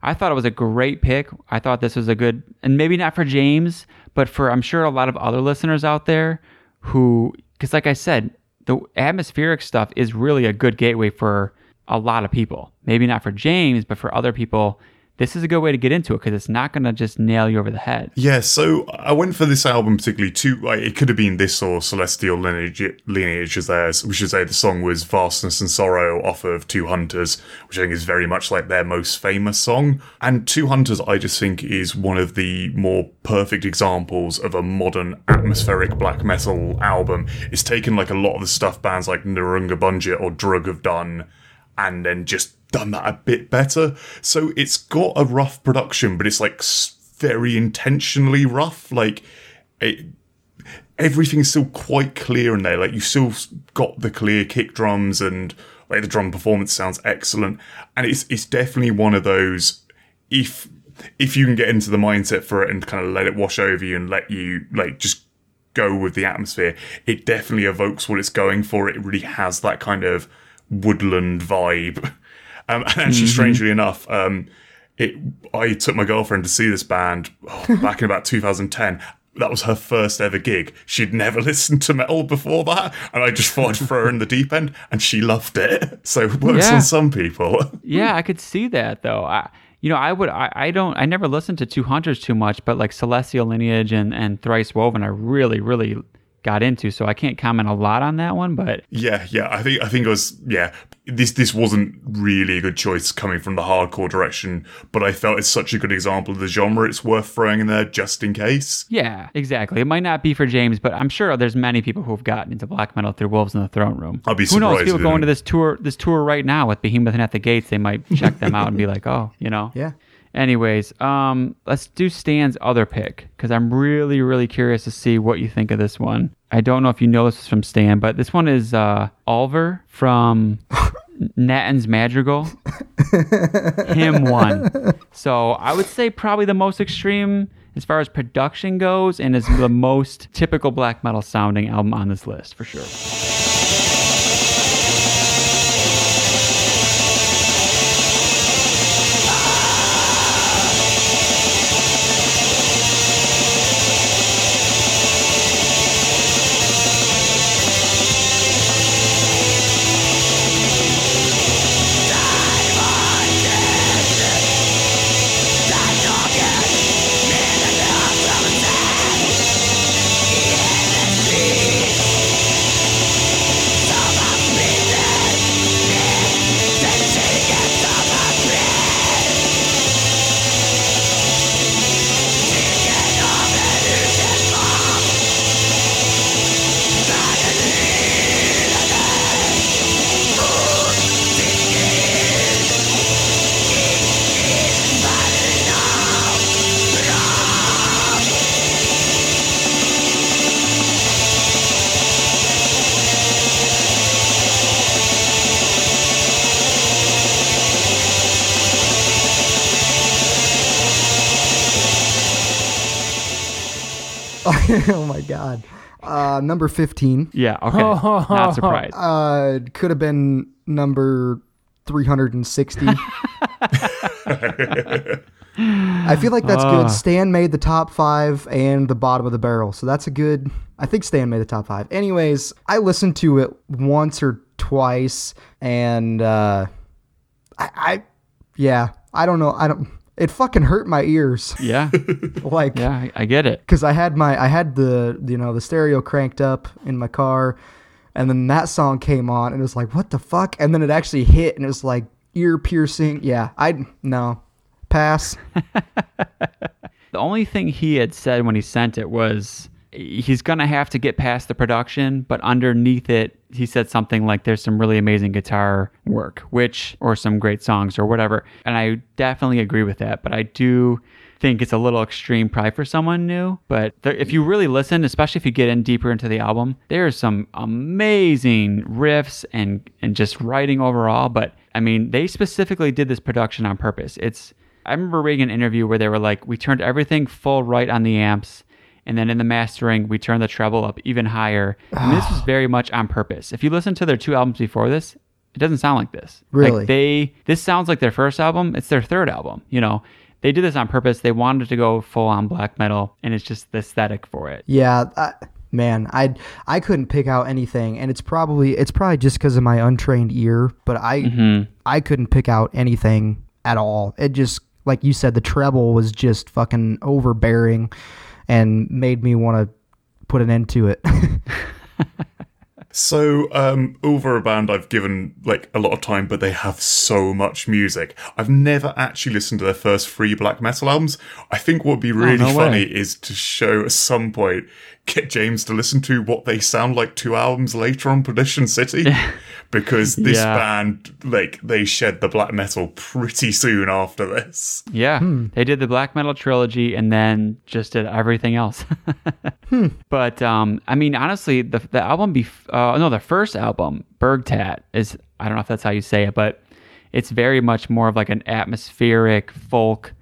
I thought it was a great pick. I thought this was a good, and maybe not for James, but for I'm sure a lot of other listeners out there who, because like I said, the atmospheric stuff is really a good gateway for a lot of people. Maybe not for James, but for other people. This is a good way to get into it because it's not going to just nail you over the head. Yeah, so I went for this album particularly too. Like, it could have been this or Celestial Lineage, lineage as theirs. We should say the song was Vastness and Sorrow off of Two Hunters, which I think is very much like their most famous song. And Two Hunters, I just think, is one of the more perfect examples of a modern atmospheric black metal album. It's taken like a lot of the stuff bands like Negură Bunget or Drudkh have done and then just done that a bit better. So it's got a rough production, but it's like very intentionally rough. Like it, everything's still quite clear in there. Like you've still got the clear kick drums and like the drum performance sounds excellent. And it's it's definitely one of those if if you can get into the mindset for it and kind of let it wash over you and let you like just go with the atmosphere, it definitely evokes what it's going for. It really has that kind of woodland vibe. Um, and actually, mm-hmm. strangely enough, um, it I took my girlfriend to see this band oh, back in about 2010. That was her first ever gig. She'd never listened to metal before that, and I just thought I'd throw her in the deep end, and she loved it. So it works yeah. on some people. yeah, I could see that though. I, you know, I would, I, I don't, I never listened to Two Hunters too much, but like Celestial Lineage and and Thrice Woven, I really, really got into. So I can't comment a lot on that one, but yeah, yeah, I think I think it was yeah. This this wasn't really a good choice coming from the hardcore direction, but I felt it's such a good example of the genre. It's worth throwing in there just in case. Yeah, exactly. It might not be for James, but I'm sure there's many people who've gotten into black metal through Wolves in the Throne Room. I'll be Who knows? People going to this tour, this tour right now with Behemoth and at the Gates, they might check them out and be like, oh, you know, yeah. Anyways, um, let's do Stan's other pick because I'm really, really curious to see what you think of this one. I don't know if you know this is from Stan, but this one is uh, Ulver from Nattens Madrigal. Him one. So I would say probably the most extreme as far as production goes, and is the most typical black metal sounding album on this list for sure. oh my god. Uh, number fifteen. Yeah. Okay. Not surprised. Uh, could have been number three hundred and sixty. I feel like that's good. Stan made the top five and the bottom of the barrel, so that's a good. I think Stan made the top five. Anyways, I listened to it once or twice, and uh, I, I, yeah, I don't know. I don't it fucking hurt my ears. Yeah. like Yeah, I, I get it. Cuz I had my I had the you know the stereo cranked up in my car and then that song came on and it was like what the fuck and then it actually hit and it was like ear piercing. Yeah, I no. Pass. the only thing he had said when he sent it was he's going to have to get past the production, but underneath it, he said something like there's some really amazing guitar work, which, or some great songs or whatever. And I definitely agree with that, but I do think it's a little extreme probably for someone new. But there, if you really listen, especially if you get in deeper into the album, there's some amazing riffs and, and just writing overall. But I mean, they specifically did this production on purpose. It's, I remember reading an interview where they were like, we turned everything full right on the amps and then in the mastering we turn the treble up even higher. And this was very much on purpose. If you listen to their two albums before this, it doesn't sound like this. Really? Like they this sounds like their first album. It's their third album. You know, they did this on purpose. They wanted to go full on black metal, and it's just the aesthetic for it. Yeah. I, man, I I couldn't pick out anything, and it's probably it's probably just because of my untrained ear, but I mm-hmm. I couldn't pick out anything at all. It just like you said, the treble was just fucking overbearing and made me want to put an end to it. So, um, Ulver a band I've given like a lot of time, but they have so much music. I've never actually listened to their first three black metal albums. I think what would be really no funny way. is to show at some point, get James to listen to what they sound like two albums later on Perdition City. because this Yeah. band, like, they shed the black metal pretty soon after this. Yeah, they did the black metal trilogy and then just did everything else. But um, I mean, honestly, the the album, bef- uh, no, the first album, Bergtatt, is I don't know if that's how you say it, but it's very much more of like an atmospheric folk.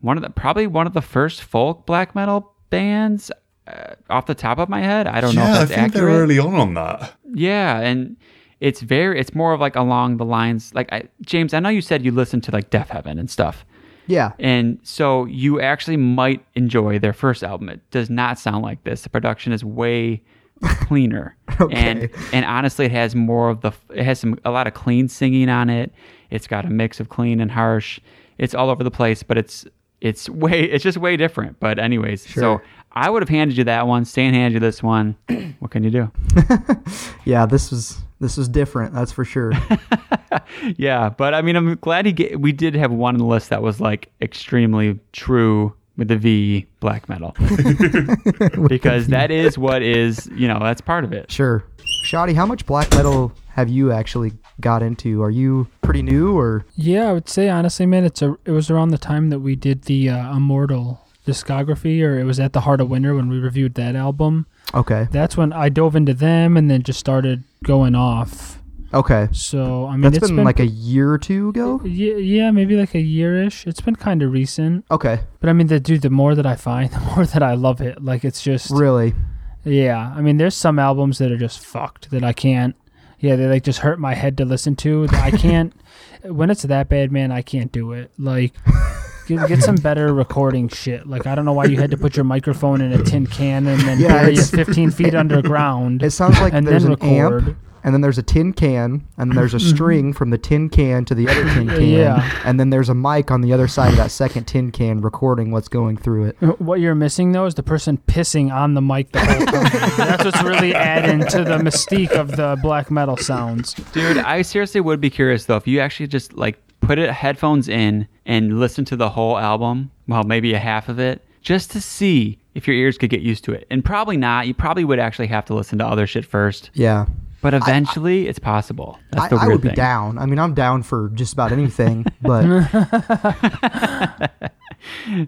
One of the probably one of the first folk black metal bands. Uh, off the top of my head, I don't know yeah, if I that's think accurate. they're early on on that. Yeah, and it's very it's more of like along the lines like I, James. I know you said you listened to like Deafheaven and stuff. Yeah. And so you actually might enjoy their first album. It does not sound like this. The production is way cleaner. okay. And and honestly it has more of the it has some a lot of clean singing on it. It's got a mix of clean and harsh. It's all over the place, but it's it's way it's just way different. But anyways, so I would have handed you that one. Stan handed you this one. what can you do? Yeah, this was this was different, that's for sure. Yeah, but I mean, I'm glad he get, we did have one on the list that was like extremely true with the V black metal because that is what is you know that's part of it. sure. Shadi, how much black metal have you actually got into? Are you pretty new or Yeah, I would say honestly, man, it's a it was around the time that we did the uh, Immortal discography, or it was at the Heart of Winter when we reviewed that album. okay? That's when I dove into them and then just started going off. Okay. So I mean, That's it's been, like a year or two ago? yeah, yeah, maybe like a year-ish. It's been kind of recent, Okay. but I mean, the dude, the more that I find, the more that I love it. Like it's just Really? Yeah, I mean, there's some albums that are just fucked that I can't. Yeah, they like just hurt my head to listen to. I can't. when it's that bad, man, I can't do it. Like, get, get some better recording shit. Like, I don't know why you had to put your microphone in a tin can and then Yeah, bury it 15 feet underground. It sounds like and there's then an amp record. and then there's a tin can and then there's a string from the tin can to the other tin can Yeah. and then there's a mic on the other side of that second tin can recording what's going through it. Uh, what you're missing though is the person pissing on the mic the whole time. That's what's really adding to the mystique of the black metal sounds. Dude, I seriously would be curious though if you actually just like put it headphones in and listen to the whole album, well, maybe a half of it, just to see if your ears could get used to it. And probably not. You probably would actually have to listen to other shit first. Yeah. But eventually, it's possible. That's I, the I weird would be thing. down. I mean, I'm down for just about anything, but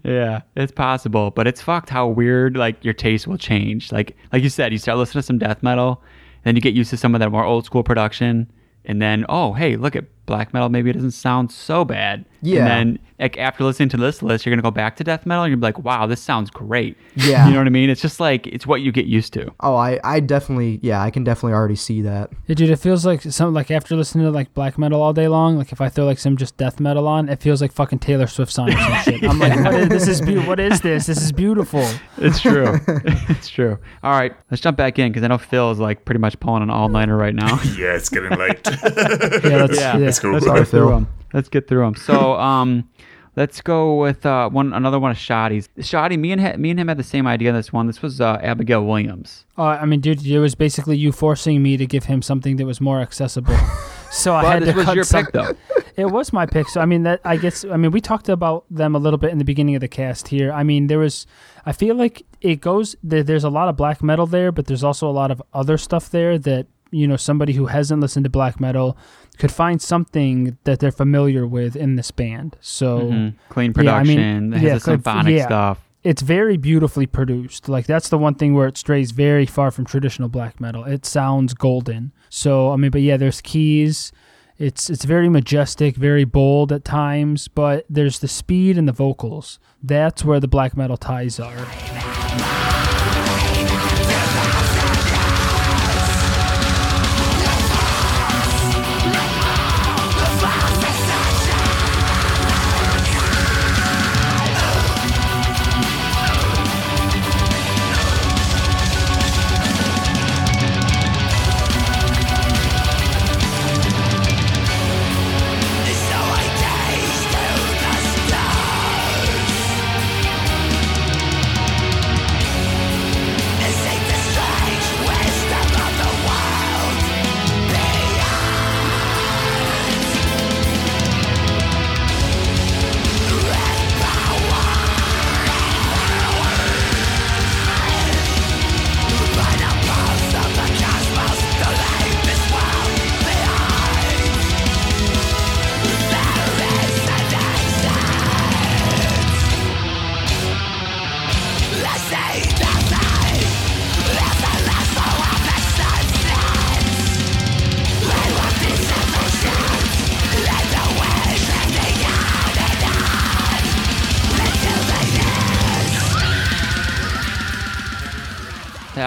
Yeah, it's possible, but it's fucked how weird like your taste will change. Like like you said, you start listening to some death metal, then you get used to some of that more old school production, and then oh hey, look at black metal. Maybe it doesn't sound so bad. Yeah. And then like after listening to this list, you're gonna go back to death metal, and you're like, wow, this sounds great. Yeah. You know what I mean? It's just like it's what you get used to. oh, I, I definitely, yeah, I can definitely already see that. Yeah, dude, it feels like some like after listening to like black metal all day long, like if I throw like some just death metal on, it feels like fucking Taylor Swift songs and shit. I'm like, what is, this is be- what is this? This is beautiful. It's true. it's true. All right, let's jump back in because I know Phil is like pretty much pulling an all nighter right now. Yeah, it's getting late. Yeah, that's, Yeah. yeah. Let's go. Let's get through them. Let's get through them. So, um, let's go with uh, one another one of Shadi's. Shadi, me and me and him had the same idea on this one. This was uh, Abigail Williams. Uh, I mean, dude, it was basically you forcing me to give him something that was more accessible. So I Well, had this to was cut your some- pick, though. It was my pick. So I mean that I guess I mean we talked about them a little bit in the beginning of the cast here. I mean there was I feel like it goes there, there's a lot of black metal there, but there's also a lot of other stuff there that you know somebody who hasn't listened to black metal could find something that they're familiar with in this band. So Mhm. Clean Yeah, I mean, production. yeah, the symphonic yeah. stuff. it's very beautifully produced. Like that's the one thing where it strays very far from traditional black metal. It sounds golden. So I mean, but yeah, there's keys. It's it's very majestic, very bold at times, but there's the speed and the vocals. That's where the black metal ties are.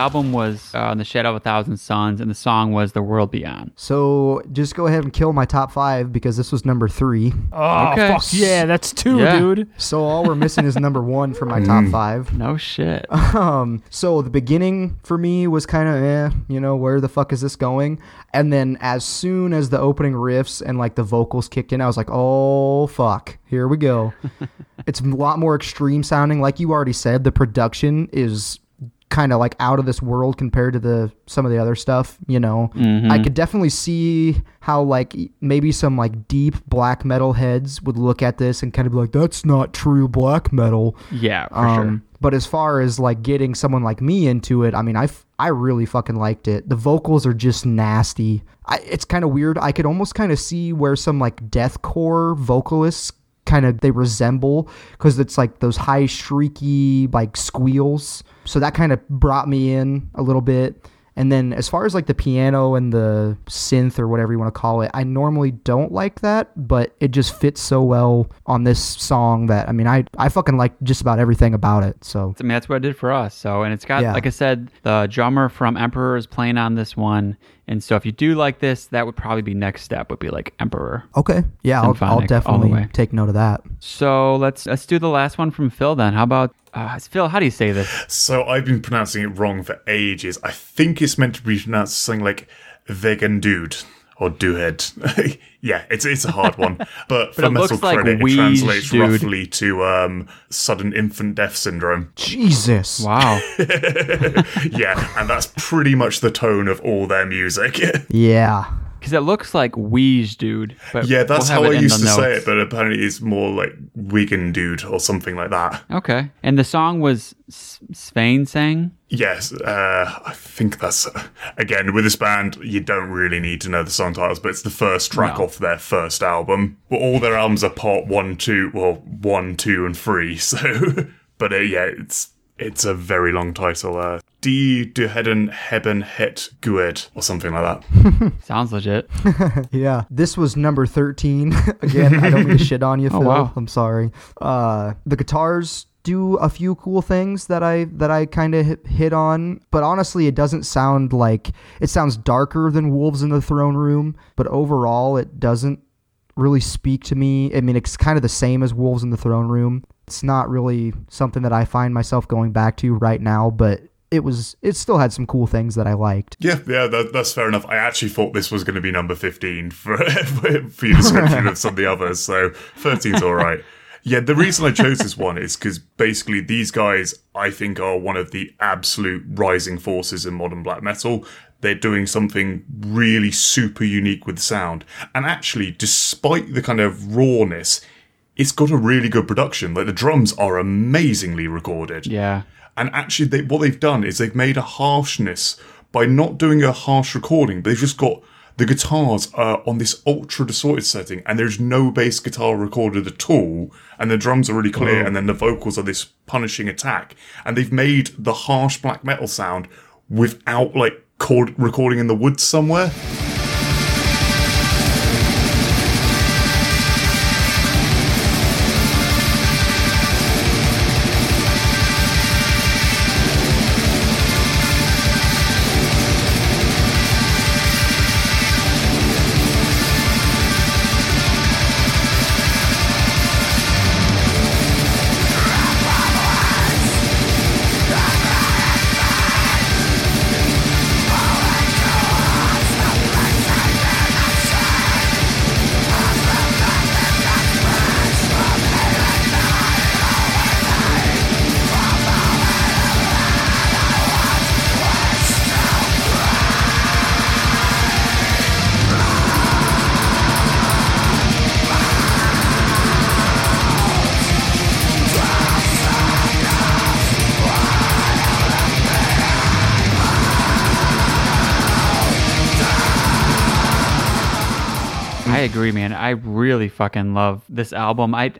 Album was uh, "In the Shadow of a Thousand Suns," and the song was "The World Beyond." So just go ahead and kill my top five because this was number three. Oh Okay. fuck yeah, that's two, Yeah. dude. So all we're missing is number one for my top five. No shit. Um, so the beginning for me was kind of, eh, you know, where the fuck is this going? And then as soon as the opening riffs and like the vocals kicked in, I was like, oh fuck, here we go. it's a lot more extreme sounding. Like you already said, the production is kind of like out of this world compared to the some of the other stuff you know i could definitely see how like maybe some like deep black metal heads would look at this and kind of be like that's not true black metal Yeah, for um, sure. But as far as like getting someone like me into it, I mean, I, f- I really fucking liked it. The vocals are just nasty. I, it's kind of weird. I could almost kind of see where some like deathcore vocalists kind of they resemble because it's like those high shrieky like squeals. So that kind of brought me in a little bit. And then as far as like the piano and the synth or whatever you want to call it, I normally don't like that, but it just fits so well on this song that I mean I I fucking like just about everything about it. So I mean, that's what it did for us. So, and it's got, Yeah. like I said, the drummer from Emperor is playing on this one. And so, if you do like this, that would probably be next step. Would be like Emperor. okay, yeah, I'll, I'll Symphonic all the definitely take note of that. So let's let's do the last one from Phil then. How about uh, Phil? How do you say this? So I've been pronouncing it wrong for ages. I think it's meant to be pronounced something like vegan dude or duhead. yeah, it's it's a hard one. But, for it metal looks like credit, it translates dude. roughly to um, sudden infant death syndrome. Jesus, Wow. yeah, and that's pretty much the tone of all their music. yeah, Because it looks like Weege, dude. But yeah, that's we'll how I used to say it, but apparently it's more like vegan dude or something like that. Okay. And the song was Svanesang? Yes, uh, I think that's again with this band. You don't really need to know the song titles, but it's the first track No. off their first album. But all their albums are part one, two, well, one, two, and three. So, but uh, yeah, it's it's a very long title. Uh, Die du Heden Heben Het Gued or something like that. Sounds legit. yeah. This was number thirteen. Again, I don't mean to shit on you, Phil. wow. I'm sorry. Uh, the guitars do a few cool things that I that I kind of hit, hit on, but honestly, it doesn't sound like it sounds darker than Wolves in the Throne Room. But overall, it doesn't really speak to me. I mean, it's kind of the same as Wolves in the Throne Room. It's not really something that I find myself going back to right now, but it was it still had some cool things that I liked. Yeah, yeah, that, that's fair enough. I actually thought this was going to be number 15 for, for your description of some of the others, so 13's all right. Yeah, the reason I chose this one is because basically these guys, I think, are one of the absolute rising forces in modern black metal. They're doing something really super unique with sound. And actually, despite the kind of rawness, it's got a really good production. Like the drums are amazingly recorded. Yeah. And actually, they, what they've done is they've made a harshness by not doing a harsh recording. But they've just got the guitars uh, on this ultra distorted setting, and there's no bass guitar recorded at all. And the drums are really clear, and then the vocals are this punishing attack. And they've made the harsh black metal sound without like cord- recording in the woods somewhere. I really fucking love this album. I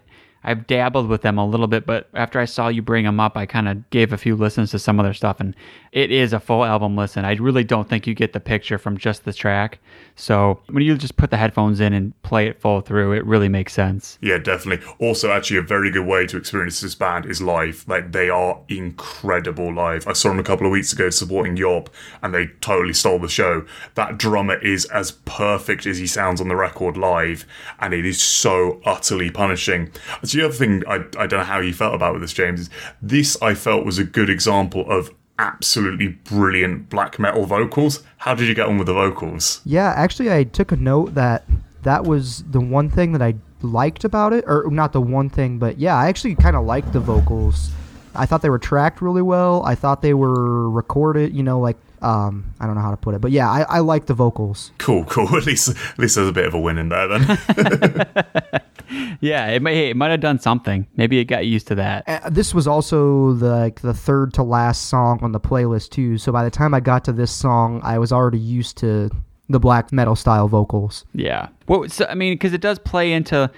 I've dabbled with them a little bit, but after I saw you bring them up, I kind of gave a few listens to some of their stuff, and it is a full album listen. I really don't think you get the picture from just the track. So when you just put the headphones in and play it full through, it really makes sense. Yeah, definitely. Also, actually, a very good way to experience this band is live. Like, they are incredible live. I saw them a couple of weeks ago supporting Yob, and they totally stole the show. That drummer is as perfect as he sounds on the record live, and it is so utterly punishing. The other thing I, I don't know how you felt about with this, James, is this I felt was a good example of absolutely brilliant black metal vocals. How did you get on with the vocals? Yeah, actually, I took a note that that was the one thing that I liked about it, or not the one thing, but yeah, I actually kind of liked the vocals. I thought they were tracked really well. I thought they were recorded, you know, like um, I don't know how to put it, but yeah, I, I like the vocals. Cool, cool. At least, at least there's a bit of a win in there then. yeah, it, may, it might have done something. Maybe it got used to that. Uh, this was also the like, the third to last song on the playlist too. So by the time I got to this song, I was already used to the black metal style vocals. Yeah. Well, so, I mean, because it does play into.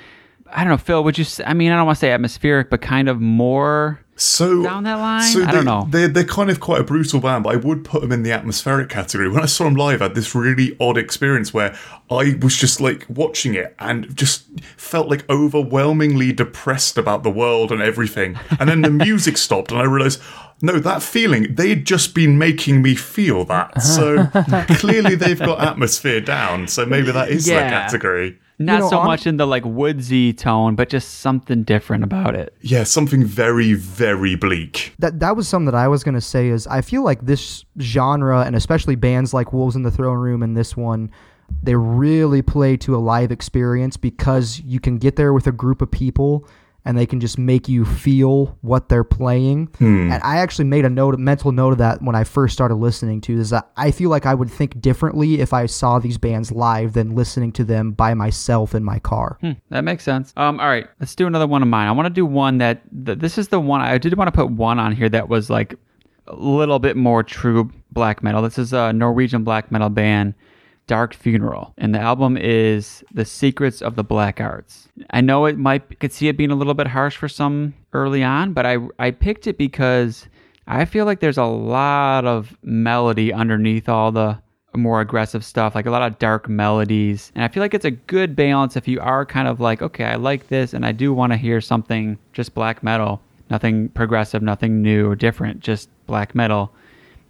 I don't know, Phil. Would you? I mean, I don't want to say atmospheric, but kind of more so down that line. So I they, don't know. They're they're kind of quite a brutal band, but I would put them in the atmospheric category. When I saw them live, I had this really odd experience where I was just like watching it and just felt like overwhelmingly depressed about the world and everything. And then the music stopped, and I realized. No, that feeling, they'd just been making me feel that. So clearly they've got atmosphere down. So maybe that is Yeah. their category. Not know, so I'm- much in the like woodsy tone, but just something different about it. Yeah, something very, very bleak. That that was something that I was gonna say is I feel like this genre and especially bands like Wolves in the Throne Room and this one, they really play to a live experience because you can get there with a group of people and they can just make you feel what they're playing. And I actually made a note, a mental note of that when I first started listening to this. that I feel like I would think differently if I saw these bands live than listening to them by myself in my car. Hmm, that makes sense. Um, all right, let's do another one of mine. I want to do one that th- this is the one I did want to put one on here that was like a little bit more true black metal. This is a Norwegian black metal band, Dark Funeral, and the album is The Secrets of the Black Arts. I know it might could see it being a little bit harsh for some early on, but I I picked it because I feel like there's a lot of melody underneath all the more aggressive stuff, like a lot of dark melodies. And I feel like it's a good balance if you are kind of like, okay, I like this and I do want to hear something just black metal, nothing progressive, nothing new or different, just black metal.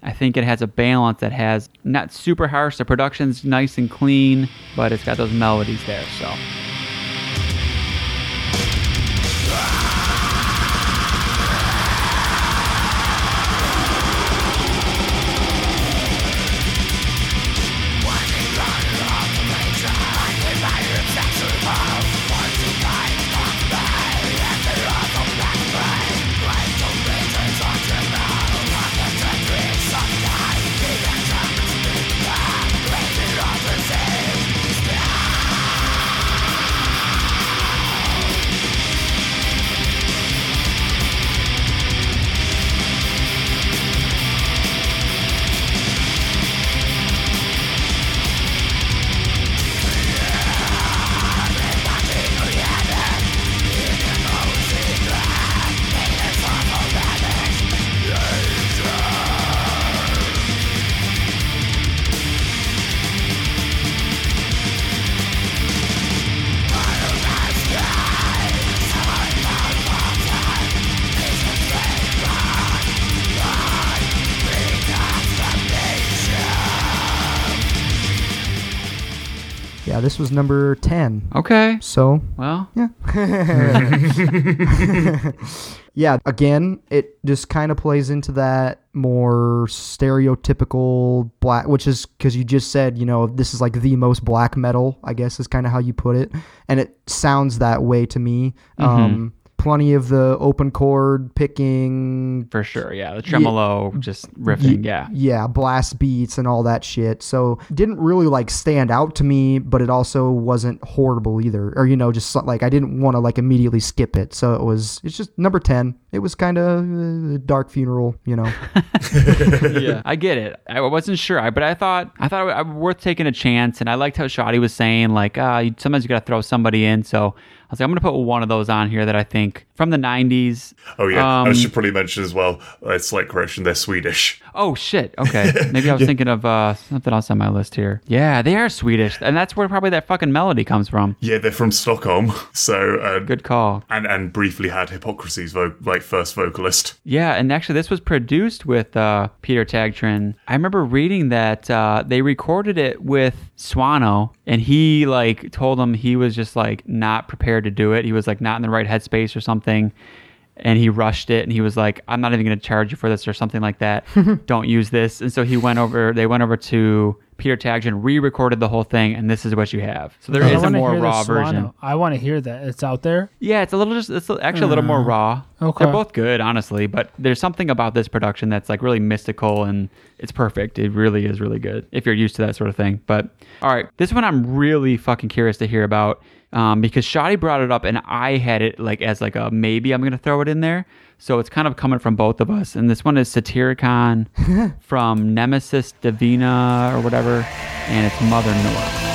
I think it has a balance that has not super harsh. The production's nice and clean, but it's got those melodies there. So this was number 10. okay, So, well, yeah. yeah, again, it just kind of plays into that more stereotypical black, which is because you just said, you know, this is like the most black metal, I guess is kind of how you put it. And it sounds that way to me. Um, plenty of the open chord picking, for sure, yeah, the tremolo, just riffing, yeah. yeah, blast beats and all that shit. So didn't really like stand out to me, but it also wasn't horrible either. Or you know, just like I didn't want to like immediately skip it. So it was it's just number 10. It was kind of uh, dark funeral, you know. yeah, I get it. I wasn't sure, I- but I thought I thought it was worth taking a chance, and I liked how Shadi was saying like, ah, sometimes you got to throw somebody in. So I was like, I'm going to put one of those on here that I think from the 90s. Oh yeah, I Um, should probably mention as well. Uh, slight correction: they're Swedish. Oh shit. Okay. Maybe I was thinking of uh, something else on my list here. Yeah, they are Swedish, and that's where probably that fucking melody comes from. Yeah, they're from Stockholm. So uh, Good call. and and briefly had Hypocrisy's vo- like first vocalist. Yeah, and actually, this was produced with uh, Peter Tägtgren. I remember reading that uh, they recorded it with Swanö, and he like told him he was just like not prepared to do it. He was like not in the right headspace or something, and he rushed it. And he was like, "I'm not even going to charge you for this or something like that. Don't use this." And so he went over. They went over to Peter Tägtgren, re-recorded the whole thing, and this is what you have. So there I is a more raw version. I want to hear that. It's out there. Yeah, it's a little just it's actually a little more raw. Mm. okay. They're both good, honestly, but there's something about this production that's like really mystical and it's perfect. It really is really good if you're used to that sort of thing. But all right, this one I'm really fucking curious to hear about um, because Shadi brought it up and I had it like as like a maybe I'm gonna throw it in there. So it's kind of coming from both of us. And this one is Satyricon from Nemesis Divina or whatever, and it's Mother North.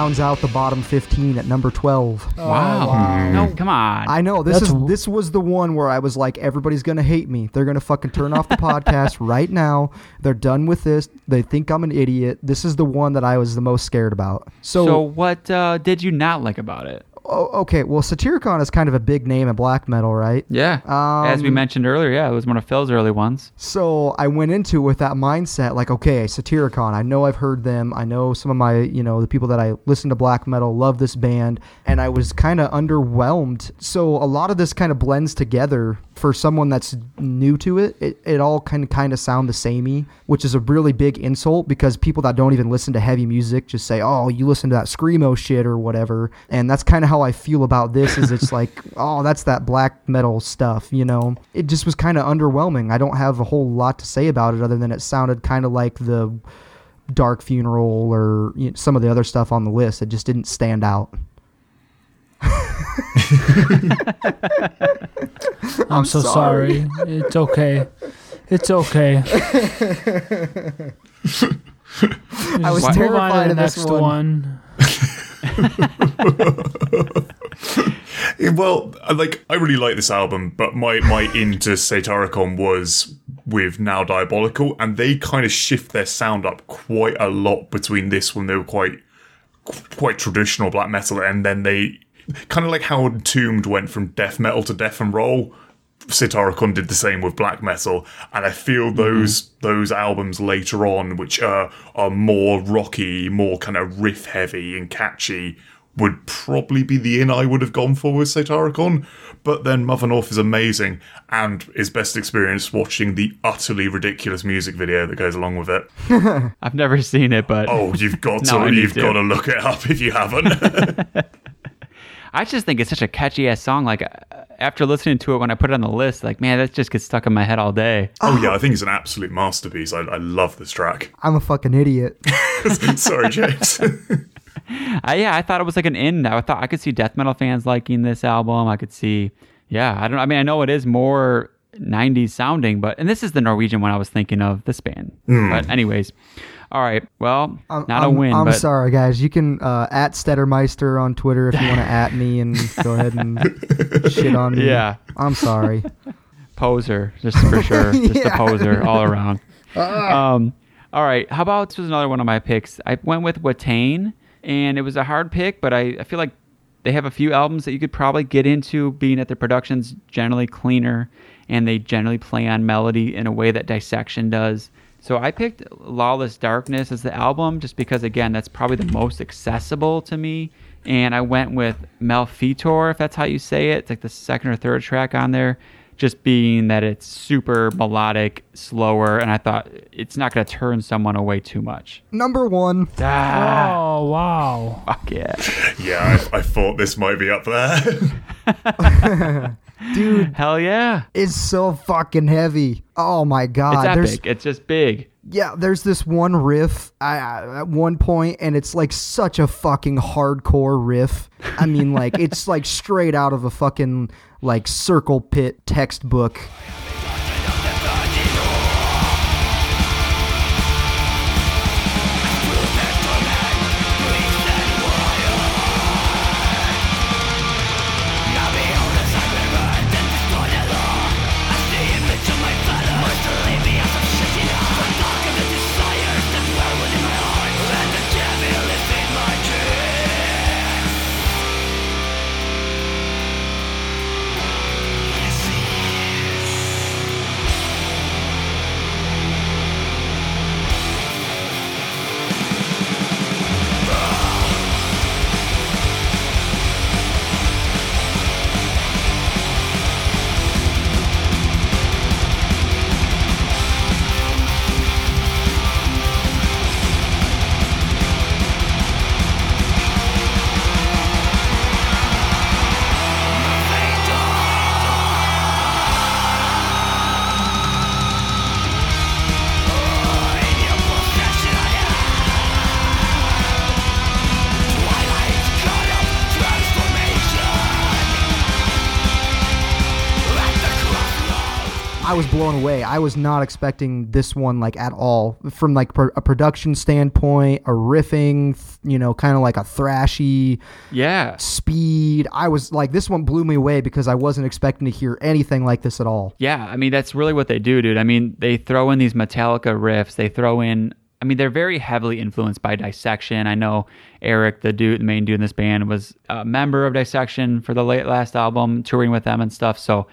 Rounds out the bottom 15 at number 12. Wow. No, come on. I know this That's is w- this was the one where I was like, everybody's gonna hate me. They're gonna fucking turn off the podcast right now. They're done with this. They think I'm an idiot. This is the one that I was the most scared about. So, so what uh, did you not like about it? Oh, okay, well, Satyricon is kind of a big name in black metal, right? Yeah. As we Um, mentioned earlier, yeah, it was one of Phil's early ones. So I went into it with that mindset, like, okay, Satyricon. I know I've heard them. I know some of my, you know, the people that I listen to black metal love this band, and I was kind of underwhelmed. So a lot of this kind of blends together for someone that's new to it. It, it all kind of kind of sound the samey, which is a really big insult because people that don't even listen to heavy music just say, "Oh, you listen to that screamo shit or whatever," and that's kind of how I feel about this. Is it's like, oh, that's that black metal stuff, you know? It just was kind of underwhelming. I don't have a whole lot to say about it other than it sounded kind of like the Dark Funeral or you know, some of the other stuff on the list. It just didn't stand out. I'm, so sorry. It's okay. It's okay. I was Just move on to terrified the of this next one. Yeah, Well, I like I really like this album, but my my into Satyricon was with Now Diabolical, and they kind of shift their sound up quite a lot between this one. They were quite quite traditional black metal, and then they kind of like how Entombed went from death metal to death and roll. Satyricon did the same with black metal, and I feel those those albums later on, which are are more rocky, more kind of riff heavy and catchy, would probably be the in I would have gone for with Satyricon. But then Mother North is amazing, and is best experienced watching the utterly ridiculous music video that goes along with it. I've never seen it, but Oh, you've got No, to you've to. got to look it up if you haven't. I just think it's such a catchy ass song. Like uh, after listening to it when I put it on the list, like man, that just gets stuck in my head all day. Oh yeah, oh. I think it's an absolute masterpiece. I, I love this track. I'm a fucking idiot. Sorry, James. I, yeah, I thought it was like an in. I thought I could see death metal fans liking this album. I could see, yeah, I don't. I mean, I know it is more 90s sounding, but and this is the Norwegian one I was thinking of this band. Hmm. But anyways, all right. Well, I'm, not a I'm- win, I'm but sorry, guys. You can uh, at Steddermeister on Twitter if you want to at me and go ahead and shit on me. Yeah. I'm sorry. poser, just for sure, just a poser all around. Um, all right, how about this was another one of my picks? I went with Watain, and it was a hard pick, but I, I feel like they have a few albums that you could probably get into, being that their production's generally cleaner and they generally play on melody in a way that Dissection does. So I picked Lawless Darkness as the album just because, again, that's probably the most accessible to me. And I went with Malfeitor, if that's how you say it. It's like the second or third track on there just being that it's super melodic, slower, and I thought it's not going to turn someone away too much. Number one. Ah, Oh wow. fuck yeah. yeah, I, I thought this might be up there. Dude, Hell yeah. it's so fucking heavy. Oh my god. It's There's epic. It's just big. yeah, there's this one riff I- at one point, and it's like such a fucking hardcore riff. I mean, like it's like straight out of a fucking like circle pit textbook. Blown away. I was not expecting this one like at all from like pro- a production standpoint, a riffing, th- you know, kind of like a thrashy Yeah. speed. I was like this one blew me away because I wasn't expecting to hear anything like this at all. Yeah, I mean that's really what they do, dude. I mean, they throw in these Metallica riffs. They throw in. I mean, they're very heavily influenced by Dissection. I know Eric, the dude, the main dude in this band, was a member of Dissection for the late last album, touring with them and stuff. So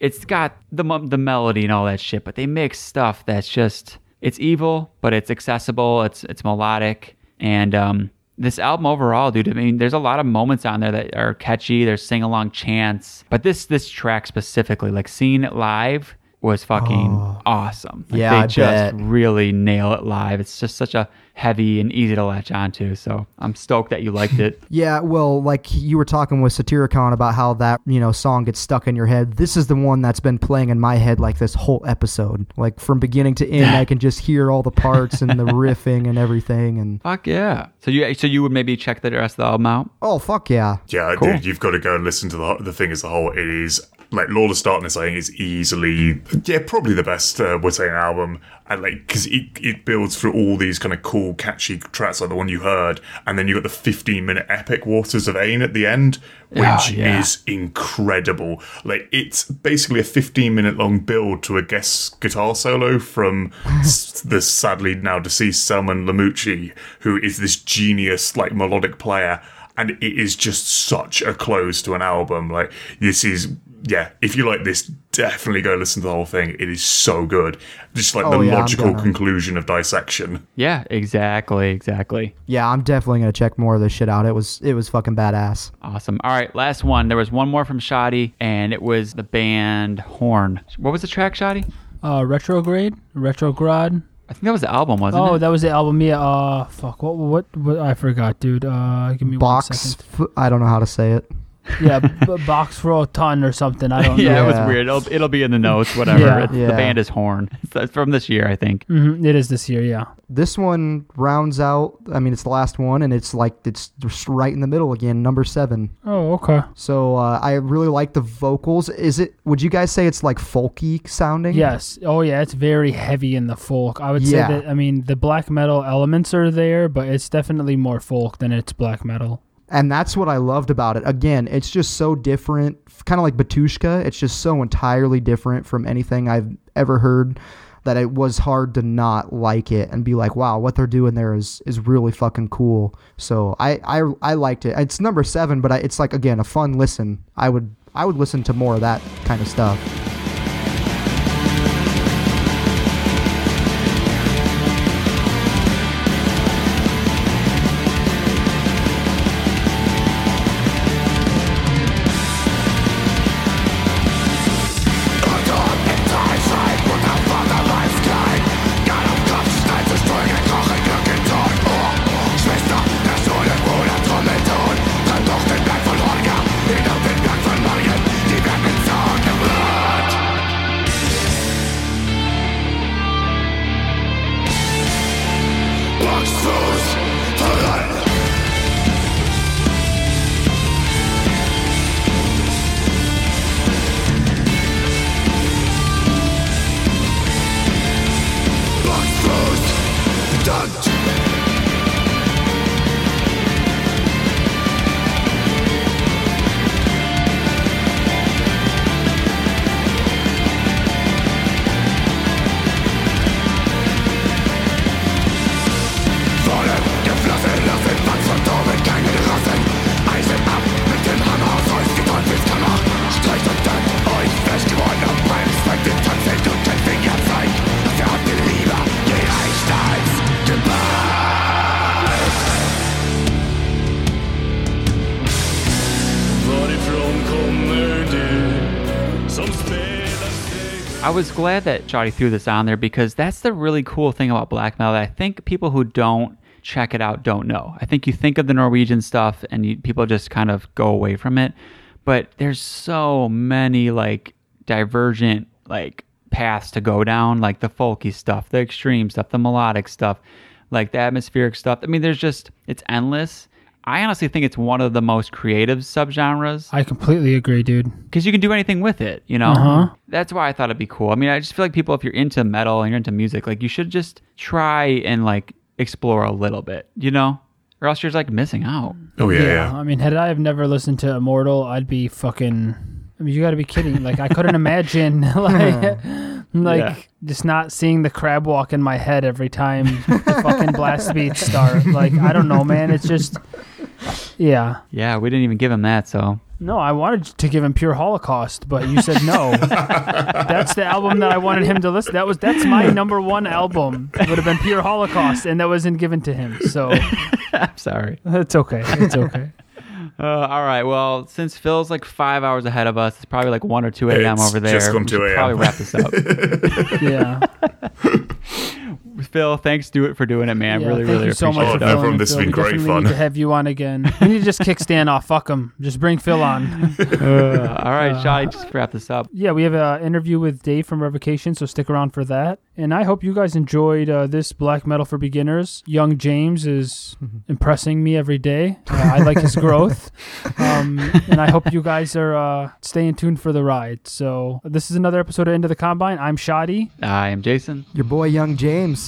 it's got the the melody and all that shit, but they mix stuff that's just it's evil, but it's accessible. It's it's melodic, and um, this album overall, dude. I mean, there's a lot of moments on there that are catchy. There's sing along chants, but this this track specifically, like seeing it live, was fucking oh. awesome. Like, Yeah, they I just bet. really nail it live. It's just such a heavy and easy to latch onto. So I'm stoked that you liked it. Yeah, well, like you were talking with Satyricon about how that, you know, song gets stuck in your head. This is the one that's been playing in my head like this whole episode. Like from beginning to end, I can just hear all the parts and the riffing and everything and Fuck yeah! So you so you would maybe check the rest of the album out. oh fuck yeah. Yeah, Cool. dude, you've got to go and listen to the the thing as a whole. It is like Lawless Darkness. I think is easily, yeah, probably the best uh, Watain album, and like because it it builds through all these kind of cool, catchy tracks like the one you heard, and then you got the 15 minute epic Waters of Ain at the end, which Yeah, yeah. is incredible. Like it's basically a 15 minute long build to a guest guitar solo from the sadly now deceased Selim Lemouchi, who is this genius like melodic player and it is just such a close to an album. Like this is yeah, if you like this, definitely go listen to the whole thing. It is so good. Just like Oh, the yeah, logical gonna. conclusion of dissection. Yeah, exactly, exactly. Yeah, I'm definitely gonna check more of this shit out. It was it was fucking badass. Awesome. All right, last one. There was one more from Shadi, and it was the band Horn. What was the track, Shadi? Uh, retrograde, retrograde. I think that was the album, wasn't Oh, it? Oh, that was the album. Yeah. Uh, fuck. What? What? What? I forgot, dude. Uh, give me Box one second. f- I don't know how to say it. Yeah, b- box for a ton or something. I don't know. yeah, know. it was weird. It'll, it'll be in the notes, whatever. Yeah. It's- Yeah. The band is Horn. It's from this year, I think. hmm It is this year, yeah. This one rounds out. I mean, it's the last one, and it's like it's just right in the middle again, number seven. Oh, okay. So uh, I really like the vocals. Is it? Would you guys say it's like folky sounding? Yes. Oh, yeah. It's very heavy in the folk. I would Yeah. say that. I mean, the black metal elements are there, but it's definitely more folk than it's black metal. And that's what I loved about it. Again, it's just so different, kind of like Batushka. It's just so entirely different from anything I've ever heard that it was hard to not like it and be like, wow, what they're doing there is is really fucking cool. So I I, I liked it. It's number seven, but I, it's like again a fun listen. I would I would listen to more of that kind of stuff. I was glad that Jody threw this on there because that's the really cool thing about black metal. that I think people who don't check it out don't know. I think you think of the Norwegian stuff and you, people just kind of go away from it, but there's so many like divergent like paths to go down, like the folky stuff, the extreme stuff, the melodic stuff, like the atmospheric stuff. I mean, there's just it's endless. I honestly think it's one of the most creative subgenres I completely agree, dude. because you can do anything with it, you know? Uh-huh. That's why I thought it'd be cool. I mean, I just feel like people, if you're into metal and you're into music, like you should just try and like explore a little bit, you know? Or else you're just like missing out. Oh yeah, yeah. I mean, had I have never listened to Immortal, I'd be fucking. I mean, you got to be kidding! Like, I couldn't imagine, like, like Yeah. just not seeing the crab walk in my head every time the fucking blast beats start. Like, I don't know, man. It's just, yeah. Yeah, we didn't even give him that, so. No, I wanted to give him Pure Holocaust, but you said no. that's the album that I wanted him to listen. That was that's my number one album. It would have been Pure Holocaust, and that wasn't given to him. So I'm sorry. it's okay. It's okay. Uh, all right. Well, since Phil's like five hours ahead of us, it's probably like 1 or 2 a.m. It's over there. just gone we 2 should a.m.. Probably wrap this up. Yeah. Phil, thanks do it for doing it, man. Yeah, really, thank really you so appreciate much, it. Oh, for no Phil problem. and This has been great fun. Need to have you on again. We need to just kick Stan off. Fuck him. Just bring Phil on. Uh, all right, Shai, just wrap this up. yeah, we have an interview with Dave from Revocation, so stick around for that. And I hope you guys enjoyed uh, this black metal for beginners. Young James is impressing me every day. Uh, I like his growth, um, and I hope you guys are uh, staying tuned for the ride. So this is another episode of Into the Combine. I'm Shadi, I am Jason. Your boy Young James.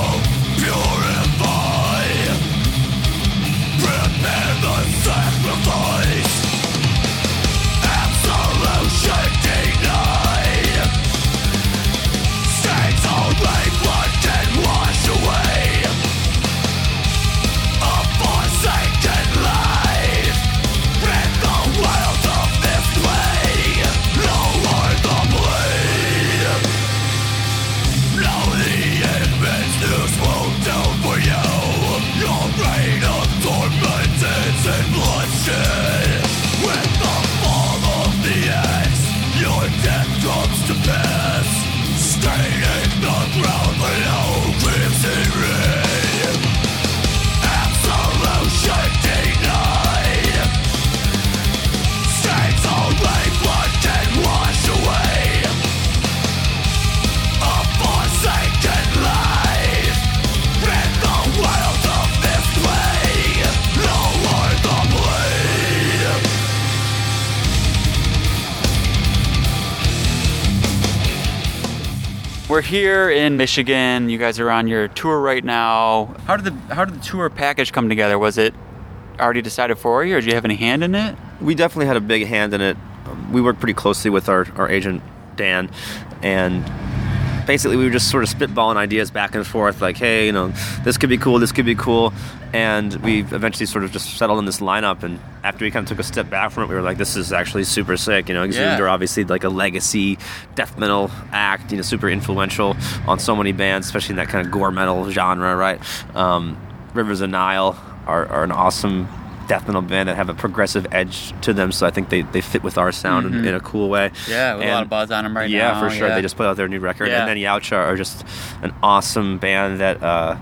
we're here in Michigan. You guys are on your tour right now. How did the how did the tour package come together? Was it already decided for you, or did you have any hand in it? we definitely had a big hand in it. Um, we worked pretty closely with our, our agent Dan, and basically we were just sort of spitballing ideas back and forth, like, hey, you know, this could be cool, this could be cool, and we eventually sort of just settled on this lineup. And after we kind of took a step back from it, we were like, this is actually super sick. You know, Exhumed Yeah. are obviously like a legacy death metal act, you know, super influential on so many bands, especially in that kind of gore metal genre, right? Um, Rivers of Nile are, are an awesome death metal band that have a progressive edge to them, so I think they, they fit with our sound in, in a cool way. Mm-hmm. Yeah, with a lot of buzz on them right now. yeah, now, for sure. yeah. They just put out their new record, Yeah. and then Yautja are just an awesome band that uh,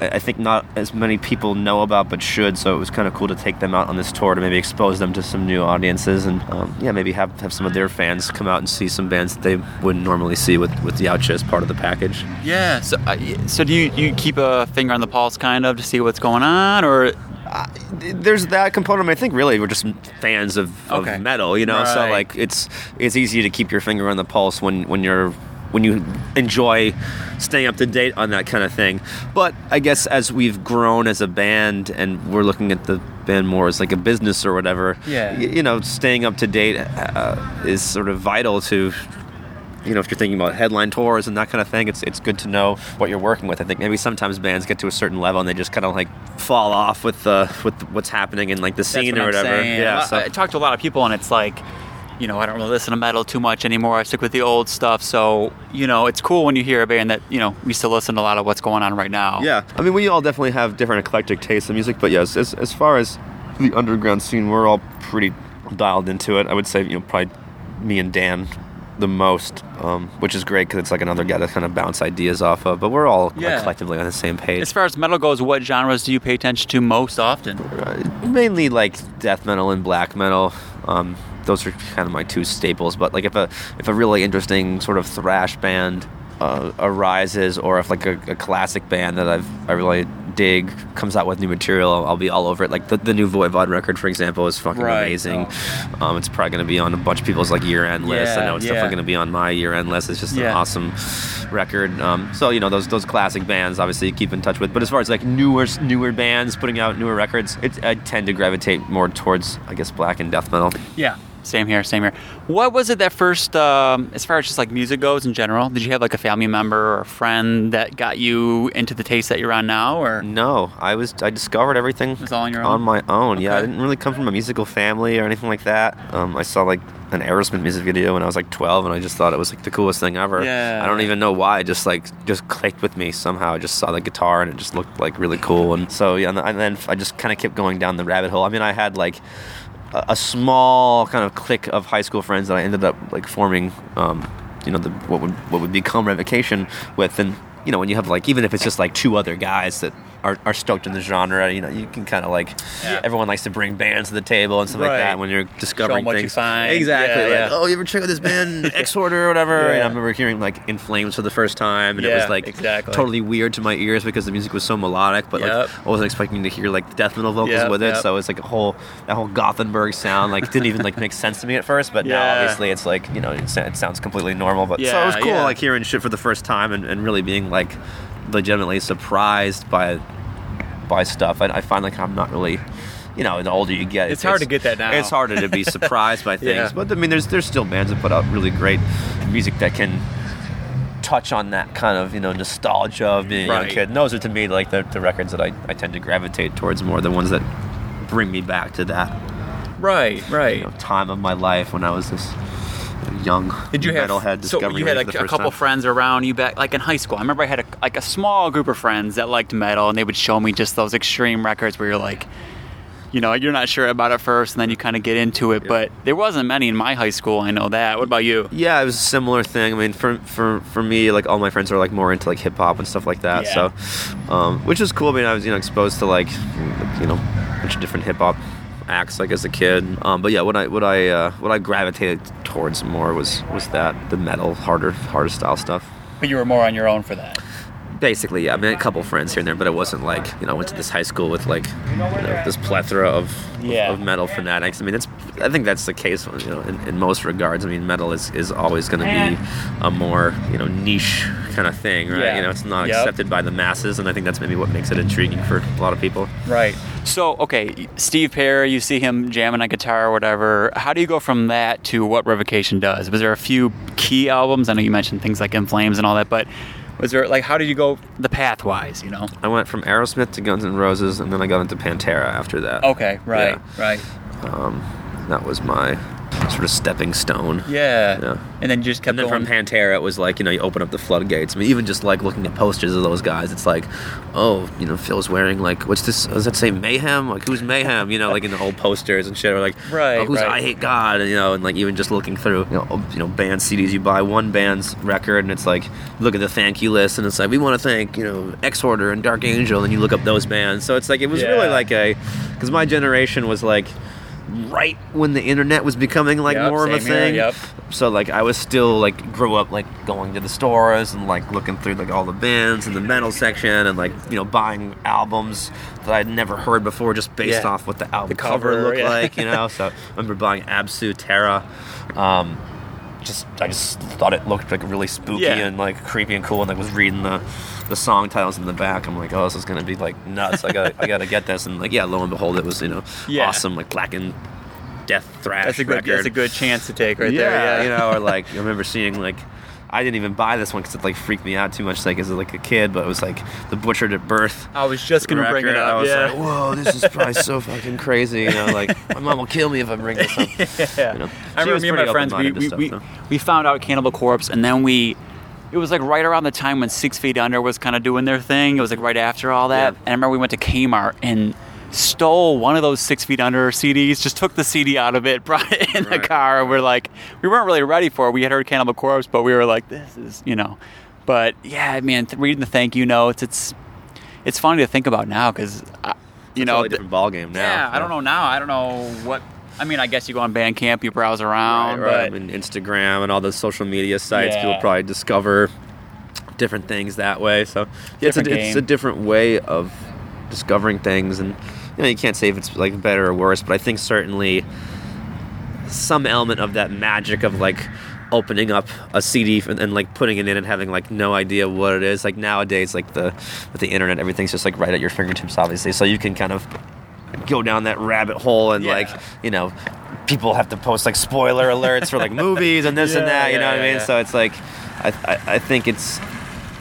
I I think not as many people know about, but should. So it was kind of cool to take them out on this tour to maybe expose them to some new audiences, and um, yeah, maybe have have some of their fans come out and see some bands that they wouldn't normally see with with Yautja as part of the package. Yeah. So, uh, so do you you keep a finger on the pulse, kind of, to see what's going on, or there's that component. I, mean, I think really we're just fans of, of Okay. metal, you know. So like it's it's easy to keep your finger on the pulse when when you're when you enjoy staying up to date on that kind of thing. But I guess as we've grown as a band and we're looking at the band more as like a business or whatever, Yeah. you know, staying up to date uh, is sort of vital to you know, if you're thinking about headline tours and that kind of thing, it's it's good to know what you're working with. I think maybe sometimes bands get to a certain level and they just kind of like fall off with the with what's happening in like the scene or whatever. Yeah, I, so I talked to a lot of people, and it's like, you know, I don't really listen to metal too much anymore. I stick with the old stuff. So, you know, it's cool when you hear a band that you know we still listen to a lot of what's going on right now. yeah. I mean, we all definitely have different eclectic tastes in music, but yes, as as far as the underground scene, we're all pretty dialed into it. I would say, you know, probably me and Dan the most, um, which is great because it's like another guy to kind of bounce ideas off of. But we're all like, collectively on the same page. As far as metal goes, what genres do you pay attention to most often? mainly like death metal and black metal. Um, those are kind of my two staples. But like if a if a really interesting sort of thrash band uh, arises, or if like a, a classic band that I've I really dig comes out with new material, I'll, I'll be all over it. Like the, the new Voivod record, for example, is fucking Right. amazing. Um, it's probably going to be on a bunch of people's like year end list. I Yeah, know it's yeah. definitely going to be on my year end list. It's just Yeah. an awesome record. Um, so you know those those classic bands, obviously you keep in touch with. But as far as like newer newer bands putting out newer records, it, I tend to gravitate more towards I guess black and death metal. Yeah. Same here, same here. What was it that first, um, as far as just like music goes in general? Did you have like a family member or a friend that got you into the taste that you're on now, or No, I was I discovered everything was all on your own? on my own. Yeah, I didn't really come from a musical family or anything like that. Um, I saw like an Aerosmith music video when I was like 12, and I just thought it was like the coolest thing ever. Yeah. I don't even know why. It just like just clicked with me somehow. I just saw the guitar and it just looked like really cool. And so yeah, and then I just kind of kept going down the rabbit hole. I mean, I had like a, small kind of clique of high school friends that I ended up like forming. Um, you know, the, what would what would become Revocation with, and you know, when you have like even if it's just like two other guys that are, are stoked in the genre, you know, you can kind of like Yeah. everyone likes to bring bands to the table and stuff like that when you're discovering what you things. find. Exactly. Yeah, like, yeah. oh, you ever check out this band X Order or whatever? And I remember hearing like In Flames for the first time, and it was like exactly. totally weird to my ears because the music was so melodic, but Yep. like I wasn't expecting to hear like death metal vocals Yep, with it. yep. So it's like a whole that whole Gothenburg sound like didn't even like make sense to me at first. But now obviously it's like you know it, sounds completely normal. But so it was cool like hearing shit for the first time and, and really being like legitimately surprised by by stuff. I, I find like I'm not really. You know, the older you get, It's hard to get that now. It's harder to be surprised by things, Yeah. but I mean, there's there's still bands that put out really great music that can touch on that kind of you know nostalgia of being a young kid. And those are to me like the, the records that I, I tend to gravitate towards more, the ones that bring me back to that right, right. you know, time of my life when I was this young Did you have metalhead so you had like a couple time. friends around you back like in high school? I remember I had a, like a small group of friends that liked metal, and they would show me just those extreme records where you're like, you know, you're not sure about it first, and then you kind of get into it. But there wasn't many in my high school. I know that. What about you? Yeah, it was a similar thing. I mean, for for for me, like all my friends are like more into like hip hop and stuff like that. Yeah. So, um, which is cool. I mean, I was you know exposed to like you know a bunch of different hip hop acts like as a kid. Um, but yeah, what I what I uh, what I gravitated towards more was was that the metal, harder harder style stuff. But you were more on your own for that. Basically, yeah. I mean, a couple friends here and there, but it wasn't like you know I went to this high school with like you know, this plethora of Yeah. of metal fanatics. I mean, it's I think that's the case you know in, in most regards. I mean, metal is is always going to be eh. a more you know niche kind of thing, right? Yeah. You know, it's not Yep. accepted by the masses, and I think that's maybe what makes it intriguing for a lot of people. Right. So, okay, Steve Perry, you see him jamming a guitar or whatever. How do you go from that to what Revocation does? Was there a few key albums? I know you mentioned things like In Flames and all that, but was there like how did you go the path wise? You know? I went from Aerosmith to Guns N' Roses, and then I got into Pantera after that. Okay. Right. Yeah. Right. Um, that was my sort of stepping stone. Yeah. Yeah. And then you just kept And then going. from Pantera, it was like you know you open up the floodgates. I mean, even just like looking at posters of those guys, it's like, oh, you know, Phil's wearing like what's this? Does that say Mayhem? Like who's Mayhem? You know, like in the old posters and shit. Or like, Right, oh, who's right. I Hate God? And, you know, and like even just looking through, you know, oh, you know, band CDs. You buy one band's record, and it's like look at the thank you list, and it's like we want to thank you know Exhorder and Dark Angel, and you look up those bands. So it's like it was really like a because my generation was like right when the internet was becoming like Yep, more of a here, thing. yep. So like I was still like grew up like going to the stores and like looking through like all the bins in the metal section and like you know buying albums that I'd never heard before just based Yeah. off what the album The cover, cover, looked yeah. like, you know. So I remember buying Absu Tara. Um, just I just thought it looked like really spooky Yeah. and like creepy and cool and like was reading the the song titles in the back. I'm like, oh, this is gonna be like nuts. I got I gotta get this and like yeah, lo and behold, it was you know Yeah. awesome like black and death thrash that's a good. record That's a good chance to take right yeah, there. Yeah. you know, or like I remember seeing like I didn't even buy this one because it like freaked me out too much like as like a kid, but it was like the butchered at birth. I was just gonna bring it record. up. I was yeah. like, whoa, this is probably so fucking crazy. You know, like my mom will kill me if I bring this up. Yeah. You know, I remember me and my friends, we, we, stuff, we, though. we found out Cannibal Corpse, and then we, it was like right around the time when Six Feet Under was kind of doing their thing. It was like right after all that. Yeah. And I remember we went to Kmart and stole one of those Six Feet Under CDs, just took the CD out of it, brought it in the car, and we're like, we weren't really ready for it. We had heard Cannibal Corpse, but we were like, this is, you know. But yeah, man, th- reading the thank you notes, it's it's funny to think about now because, uh, you It's a know, totally different ball game now. yeah, I don't know now. I don't know what. I mean, I guess you go on Bandcamp, you browse around, right. But mean, Instagram and all the social media sites, Yeah. people probably discover different things that way. So yeah, it's, a, Different it's a different way of discovering things, and you know you can't say if it's like better or worse, but I think certainly some element of that magic of like opening up a CD and, and like putting it in and having like no idea what it is. Like nowadays, like the with the internet, everything's just like right at your fingertips, obviously. So you can kind of go down that rabbit hole and Yeah. like you know people have to post like spoiler alerts for like movies and this and that you know yeah, what i mean yeah. so it's like I, I, I think it's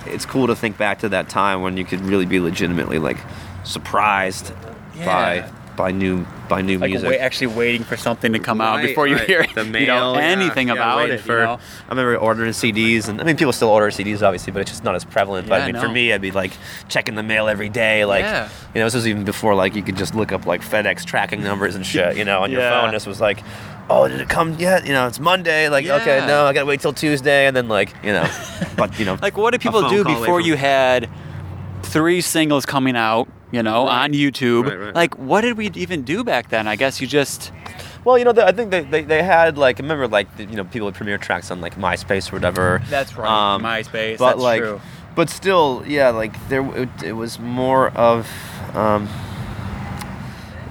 it's cool to think back to that time when you could really be legitimately like surprised Yeah. by by new by new like music wait, actually waiting for something to come out before you right. hear the you know, mail, yeah, anything yeah, about it. For, you know? I remember ordering CDs, and I mean, people still order CDs, obviously, but it's just not as prevalent. but Yeah, I mean, no. for me, I'd be like checking the mail every day, like Yeah. you know, this was even before like you could just look up like FedEx tracking numbers and shit, you know, on your phone. This was like. Oh, did it come yet? You know, it's Monday. Like, okay, no, I gotta wait till Tuesday, and then like, you know, but you know, Like, what did people do before you had three singles coming out? You know, Right. on YouTube. Right, right. Like, what did we even do back then? I guess you just Well, you know, the, I think they, they, they had like remember like the, you know people would premiere tracks on like MySpace or whatever. That's right. Um, MySpace. but that's like, true. but still, yeah, like there it, it was more of, um,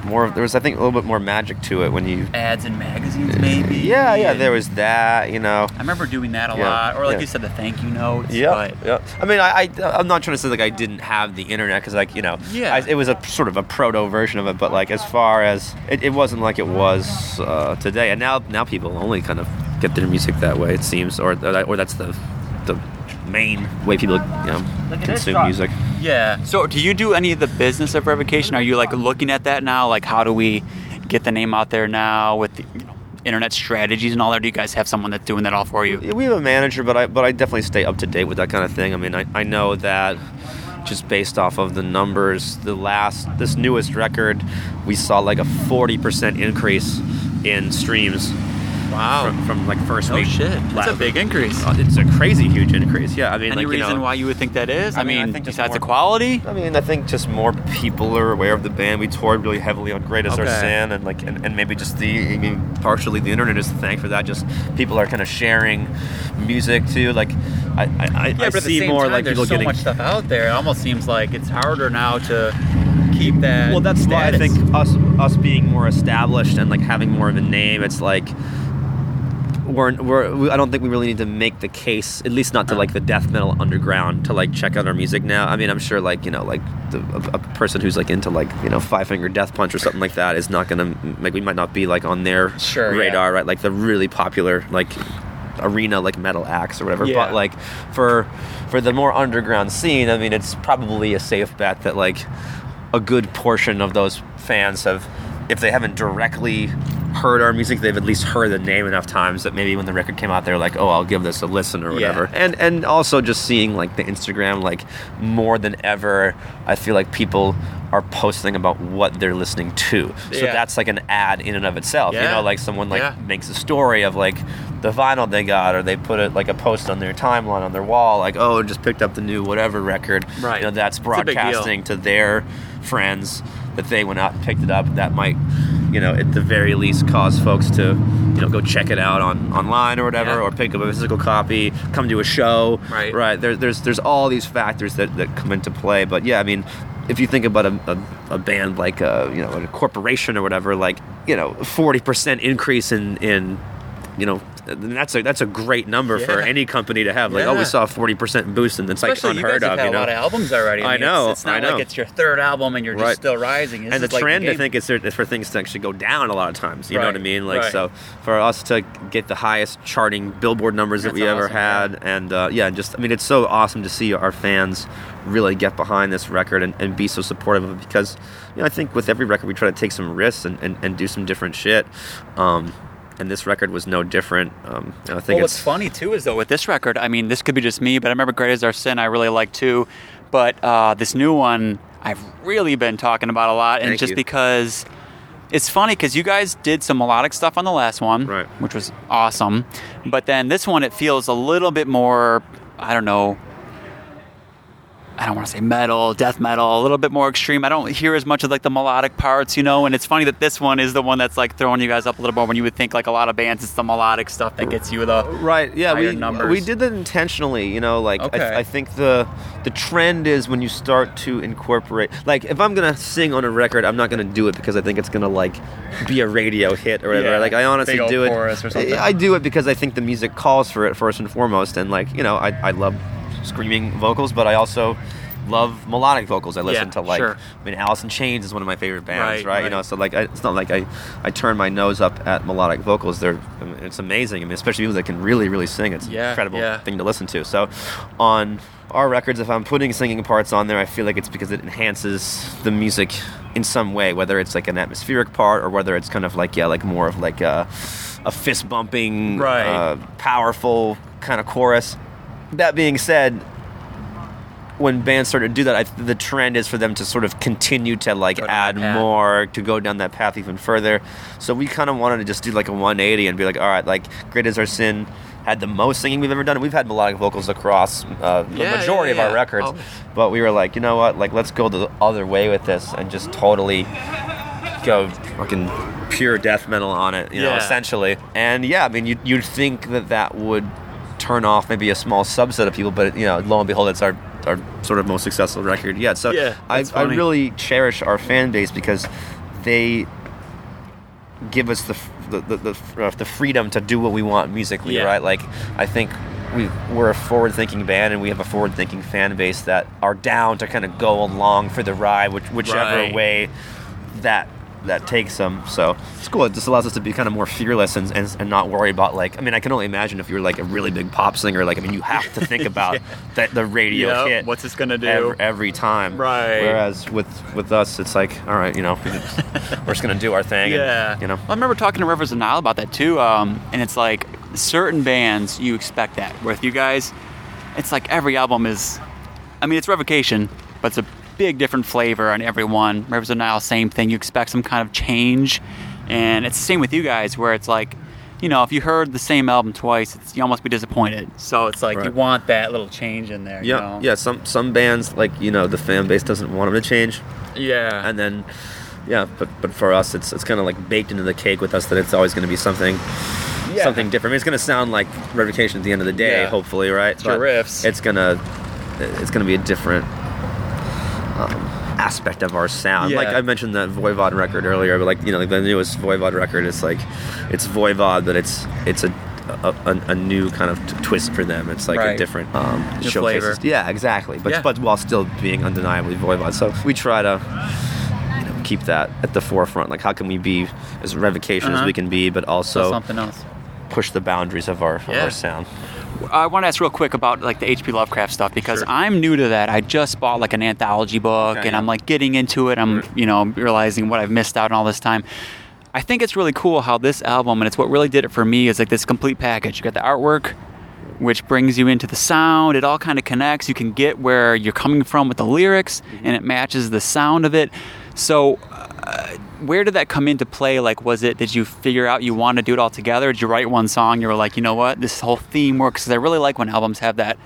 more there was I think a little bit more magic to it when you. Ads in magazines, maybe. Yeah, yeah, there was that, you know. I remember doing that a Yeah, lot, or like yeah. you said, the thank you notes. Yeah, yeah. I mean, I, I I'm not trying to say like I didn't have the internet because like you know, Yeah. I, it was a sort of a proto version of it. But like as far as it, it wasn't like it was uh, today, and now now people only kind of get their music that way. It seems, or or that's the the main way people you know consume music. Yeah. So, do you do any of the business of revocation? Are you like looking at that now? Like, how do we get the name out there now with the you know, internet strategies and all that? Do you guys have someone that's doing that all for you? We have a manager, but I but I definitely stay up to date with that kind of thing. I mean, I, I know that just based off of the numbers, the last this newest record, we saw like a forty percent increase in streams Wow. from, from like first Oh week. shit! That's la- a big increase. Uh, It's a crazy huge increase. Yeah, I mean, Any like you reason know, why you would think that is? I, I mean, I think just besides the more- quality. I mean, I think just more people are aware of the band. We toured really heavily on Great Is Our Okay. Sin, and like, and, and maybe just the, I mean, partially the internet is to thank for that. Just people are kind of sharing music too. Like, I, I, I, I see more like people so getting. much stuff out there. It almost seems like it's harder now to keep that. well, that's why I think us us being more established and like having more of a name. It's like we're, we're we, I don't think we really need to make the case, at least not to like the death metal underground, to like check out our music now. I mean, I'm sure like you know like the, a, a person who's like into like you know Five Finger Death Punch or something like that is not gonna like we might not be like on their Sure, yeah. radar, right? Like the really popular like arena like metal acts or whatever. Yeah. But like for for the more underground scene, I mean, it's probably a safe bet that like a good portion of those fans have, if they haven't directly heard our music, they've at least heard the name enough times that maybe when the record came out, they're like, "Oh, I'll give this a listen" or whatever. Yeah. And and also just seeing like the Instagram, like more than ever, I feel like people are posting about what they're listening to. So Yeah. that's like an ad in and of itself. Yeah. You know, like someone like Yeah. makes a story of like the vinyl they got, or they put it like a post on their timeline on their wall, like, "Oh, just picked up the new whatever record." Right. You know, that's It's a big deal. broadcasting to their friends that they went out and picked it up. That might, you know, at the very least, cause folks to, you know, go check it out on online or whatever, Yeah. or pick up a physical copy, come to a show. Right. Right. There, there's there's all these factors that, that come into play. But yeah, I mean. If you think about a, a, a band like a you know a corporation or whatever, like you know forty percent increase in in you know that's a that's a great number for any company to have. Like oh we saw a forty percent boost and it's like Especially you unheard guys have of. had You know a lot of albums already. I mean, know, It's, it's not I know. like it's your third album and you're just still rising. This and the is like trend, I think, is, for things to actually go down a lot of times. You know what I mean? Like, right. so for us to get the highest charting Billboard numbers that That's we ever awesome, had, and uh, yeah, just I mean, it's so awesome to see our fans really get behind this record and, and be so supportive of it because you know I think with every record we try to take some risks and, and, and do some different shit. Um, and this record was no different. Um, I think Well, it's what's funny too is though with this record, I mean, this could be just me, but I remember "Great Is Our Sin" I really like too. But uh, this new one, I've really been talking about a lot, and Thank just you. because it's funny because you guys did some melodic stuff on the last one, Right. which was awesome. But then this one, it feels a little bit more, I don't know. I don't want to say metal, death metal, a little bit more extreme. I don't hear as much of like the melodic parts, you know. And it's funny that this one is the one that's like throwing you guys up a little more. When you would think like a lot of bands, it's the melodic stuff that gets you the Right. Yeah. We numbers. we did that intentionally. You know, like Okay. I, I think the the trend is when you start to incorporate. Like, if I'm gonna sing on a record, I'm not gonna do it because I think it's gonna like be a radio hit or whatever. Yeah, like, I honestly do it. I do it because I think the music calls for it first and foremost. And like, you know, I I love screaming vocals, but I also love melodic vocals. I listen Yeah, to like, sure. I mean, Alice in Chains is one of my favorite bands, Right, right? You know, so like, I, it's not like I, I turn my nose up at melodic vocals. They're, I mean, it's amazing. I mean, especially people that can really, really sing. It's Yeah, an incredible yeah. thing to listen to. So, on our records, if I'm putting singing parts on there, I feel like it's because it enhances the music in some way, whether it's like an atmospheric part or whether it's kind of like yeah, like more of like a, a fist bumping, Right. uh, powerful kind of chorus. That being said, when bands start to do that, I, the trend is for them to sort of continue to like Go add more, to go down that path even further. So we kind of wanted to just do like a 180 and be like, all right, like Great Is Our Sin had the most singing we've ever done. We've had melodic vocals across uh, the Yeah, majority yeah, of our records, Oh. but we were like, you know what, like let's go the other way with this and just totally go fucking pure death metal on it, you know, essentially. And yeah, I mean, you'd, you'd think that that would turn off maybe a small subset of people, but you know, lo and behold, it's our our sort of most successful record yet. So Yeah, I, I really cherish our fan base because they give us the the the, the, uh, the freedom to do what we want musically, Yeah. right? Like I think we we're a forward-thinking band and we have a forward-thinking fan base that are down to kind of go along for the ride, which, whichever Right. way that that takes them. So it's cool. It just allows us to be kind of more fearless and, and, and not worry about like. I mean, I can only imagine if you're like a really big pop singer. Like, I mean, you have to think about that the radio Yep, hit. what's this gonna do? every, every time? Right. Whereas with with us, it's like, all right, you know, we just, we're just gonna do our thing. Yeah. And, you know. I remember talking to Rivers of Nihil about that too. Um, and it's like certain bands you expect that. With you guys, it's like every album is. I mean, it's Revocation, but it's a big different flavor on every one. Rivers of Nihil, same thing. You expect some kind of change, and it's the same with you guys, where it's like. You know, if you heard the same album twice, it's, you almost be disappointed. So it's like you want that little change in there. you Yeah, know? yeah. Some some bands like you know the fan base doesn't want them to change, yeah. and then yeah, but but for us, it's it's kind of like baked into the cake with us that it's always going to be something Yeah. something different. I mean, it's going to sound like Revocation at the end of the day, Yeah. hopefully, right? your riffs. It's gonna it's gonna be a different um, aspect of our sound. Like I mentioned the Voivod record earlier, but like you know, like the newest Voivod record, it's like it's Voivod, but it's it's a a, a, a new kind of t- twist for them. It's like Right. a different um, New showcases. flavor. Yeah, exactly. But Yeah. but while still being undeniably Voivod. So we try to you know, keep that at the forefront. Like how can we be as revocation as Uh-huh. we can be, but So also something else. push the boundaries of our of Yeah. our sound. I want to ask real quick about like the H.P. Lovecraft stuff because Sure. I'm new to that. I just bought like an anthology book Okay, and. I'm like getting into it. I'm you know realizing what I've missed out on all this time. I think it's really cool how this album and it's what really did it for me is like this complete package. You got the artwork, which brings you into the sound. It all kind of connects. You can get where you're coming from with the lyrics, and it matches the sound of it. So, uh, where did that come into play? Like, was it? Did you figure out you want to do it all together? Did you write one song? You were like, you know what, this whole theme works. Because I really like when albums have that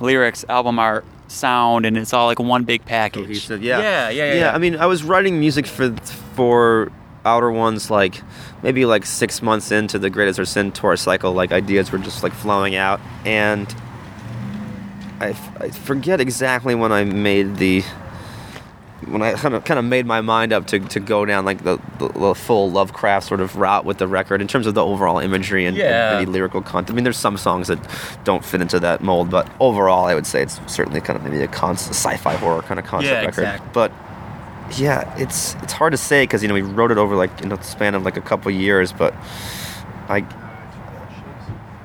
lyrics, album art, sound, and it's all like one big package. Cohesive, yeah. yeah, yeah, yeah. I mean, I was writing music for for Outer Ones like maybe like six months into the Great Is Our Sin tour cycle. Like ideas were just like flowing out, and I, f- I forget exactly when I made the when I kind of kind of made my mind up to, to go down like the, the, the full Lovecraft sort of route with the record in terms of the overall imagery and, Yeah. and the lyrical content. I mean, there's some songs that don't fit into that mold, but overall, I would say it's certainly kind of maybe a con- sci-fi horror kind of concept Yeah, record. exactly. But yeah, it's it's hard to say because you know we wrote it over like in the span of like a couple years, but I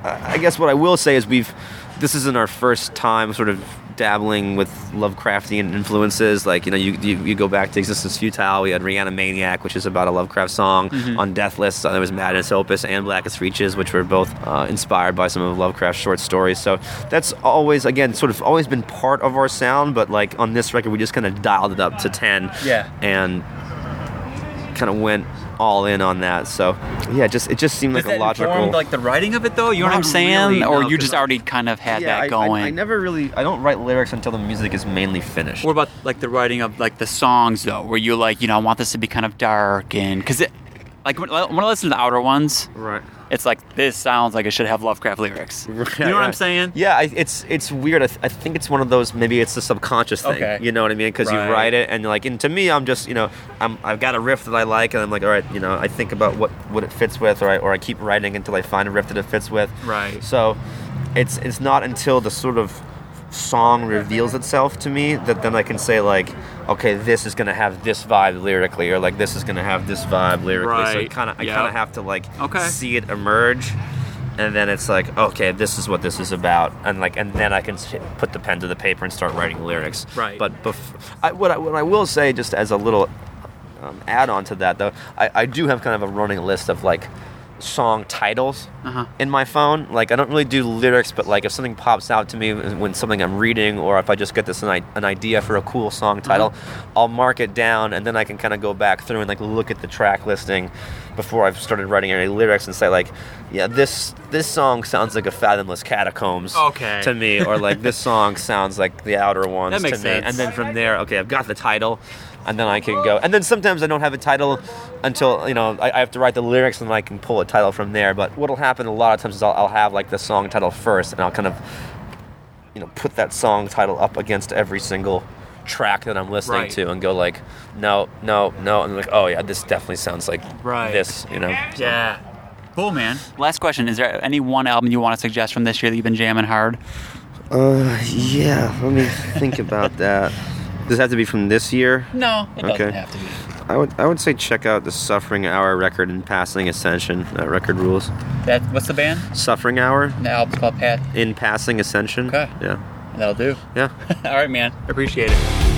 I I guess what I will say is we've this isn't our first time sort of dabbling with Lovecraftian influences. Like you know, you you, you go back to Existence Futile. We had Re-Animaniac, which is about a Lovecraft song. On Deathless, uh, there was Madness Opus and Blackest Reaches, which were both uh, inspired by some of Lovecraft's short stories. So that's always again sort of always been part of our sound. But like on this record, we just kind of dialed it up to ten. Yeah. and kind of went all in on that. So yeah, just it just seemed Does like a that logical. inform like the writing of it though? You know what I'm saying? really, or no, you 'cause just I- already kind of had yeah, that I- I- going? I, never really. I don't write lyrics until the music is mainly finished. What about like the writing of like the songs though, where you like you know I want this to be kind of dark and because it like when, when I listen to the outer ones, right. It's like this sounds like it should have Lovecraft lyrics. you know what I'm saying? Yeah, I, it's it's weird. I, th- I think it's one of those. Maybe it's the subconscious thing. Okay. You know what I mean? Because Right. you write it, and like, and to me, I'm just you know, I'm I've got a riff that I like, and I'm like, all right, you know, I think about what what it fits with, or I or I keep writing until I find a riff that it fits with. Right. So, it's it's not until the sort of song reveals itself to me that then I can say like, okay, this is gonna have this vibe lyrically, or like this is gonna have this vibe lyrically. Right. So Right. kind of I Yep. kind of have to like Okay. see it emerge, and then it's like, okay, this is what this is about, and like, and then I can put the pen to the paper and start writing lyrics. Right. But bef- I, what I, what I will say, just as a little um, add on to that though, I, I do have kind of a running list of like song titles Uh-huh. in my phone. Like I don't really do lyrics, but like if something pops out to me when something I'm reading, or if I just get this an, an idea for a cool song title, I'll mark it down, and then I can kind of go back through and like look at the track listing before I've started writing any lyrics and say like, yeah, this this song sounds like a Fathomless Catacombs Okay. to me, or like this song sounds like the Outer Ones That makes to me, sense. and then from there, okay, I've got the title. And then I can go, and then sometimes I don't have a title until you know I, I have to write the lyrics, and then I can pull a title from there. But what'll happen a lot of times is I'll, I'll have like the song title first, and I'll kind of you know put that song title up against every single track that I'm listening Right. to, and go like, no, no, no, and like, oh yeah, this definitely sounds like Right. this, you know. So- Yeah. Cool, man. Last question: Is there any one album you want to suggest from this year that you've been jamming hard? Uh, yeah. Let me think about that. Does it have to be from this year? No, it doesn't Okay. have to be. I would I would say check out the Suffering Hour record and Passing Ascension. That record rules. That what's the band? Suffering Hour The album's called Pat. in Passing Ascension. Okay. Yeah. That'll do. Yeah. All right, man. Appreciate it.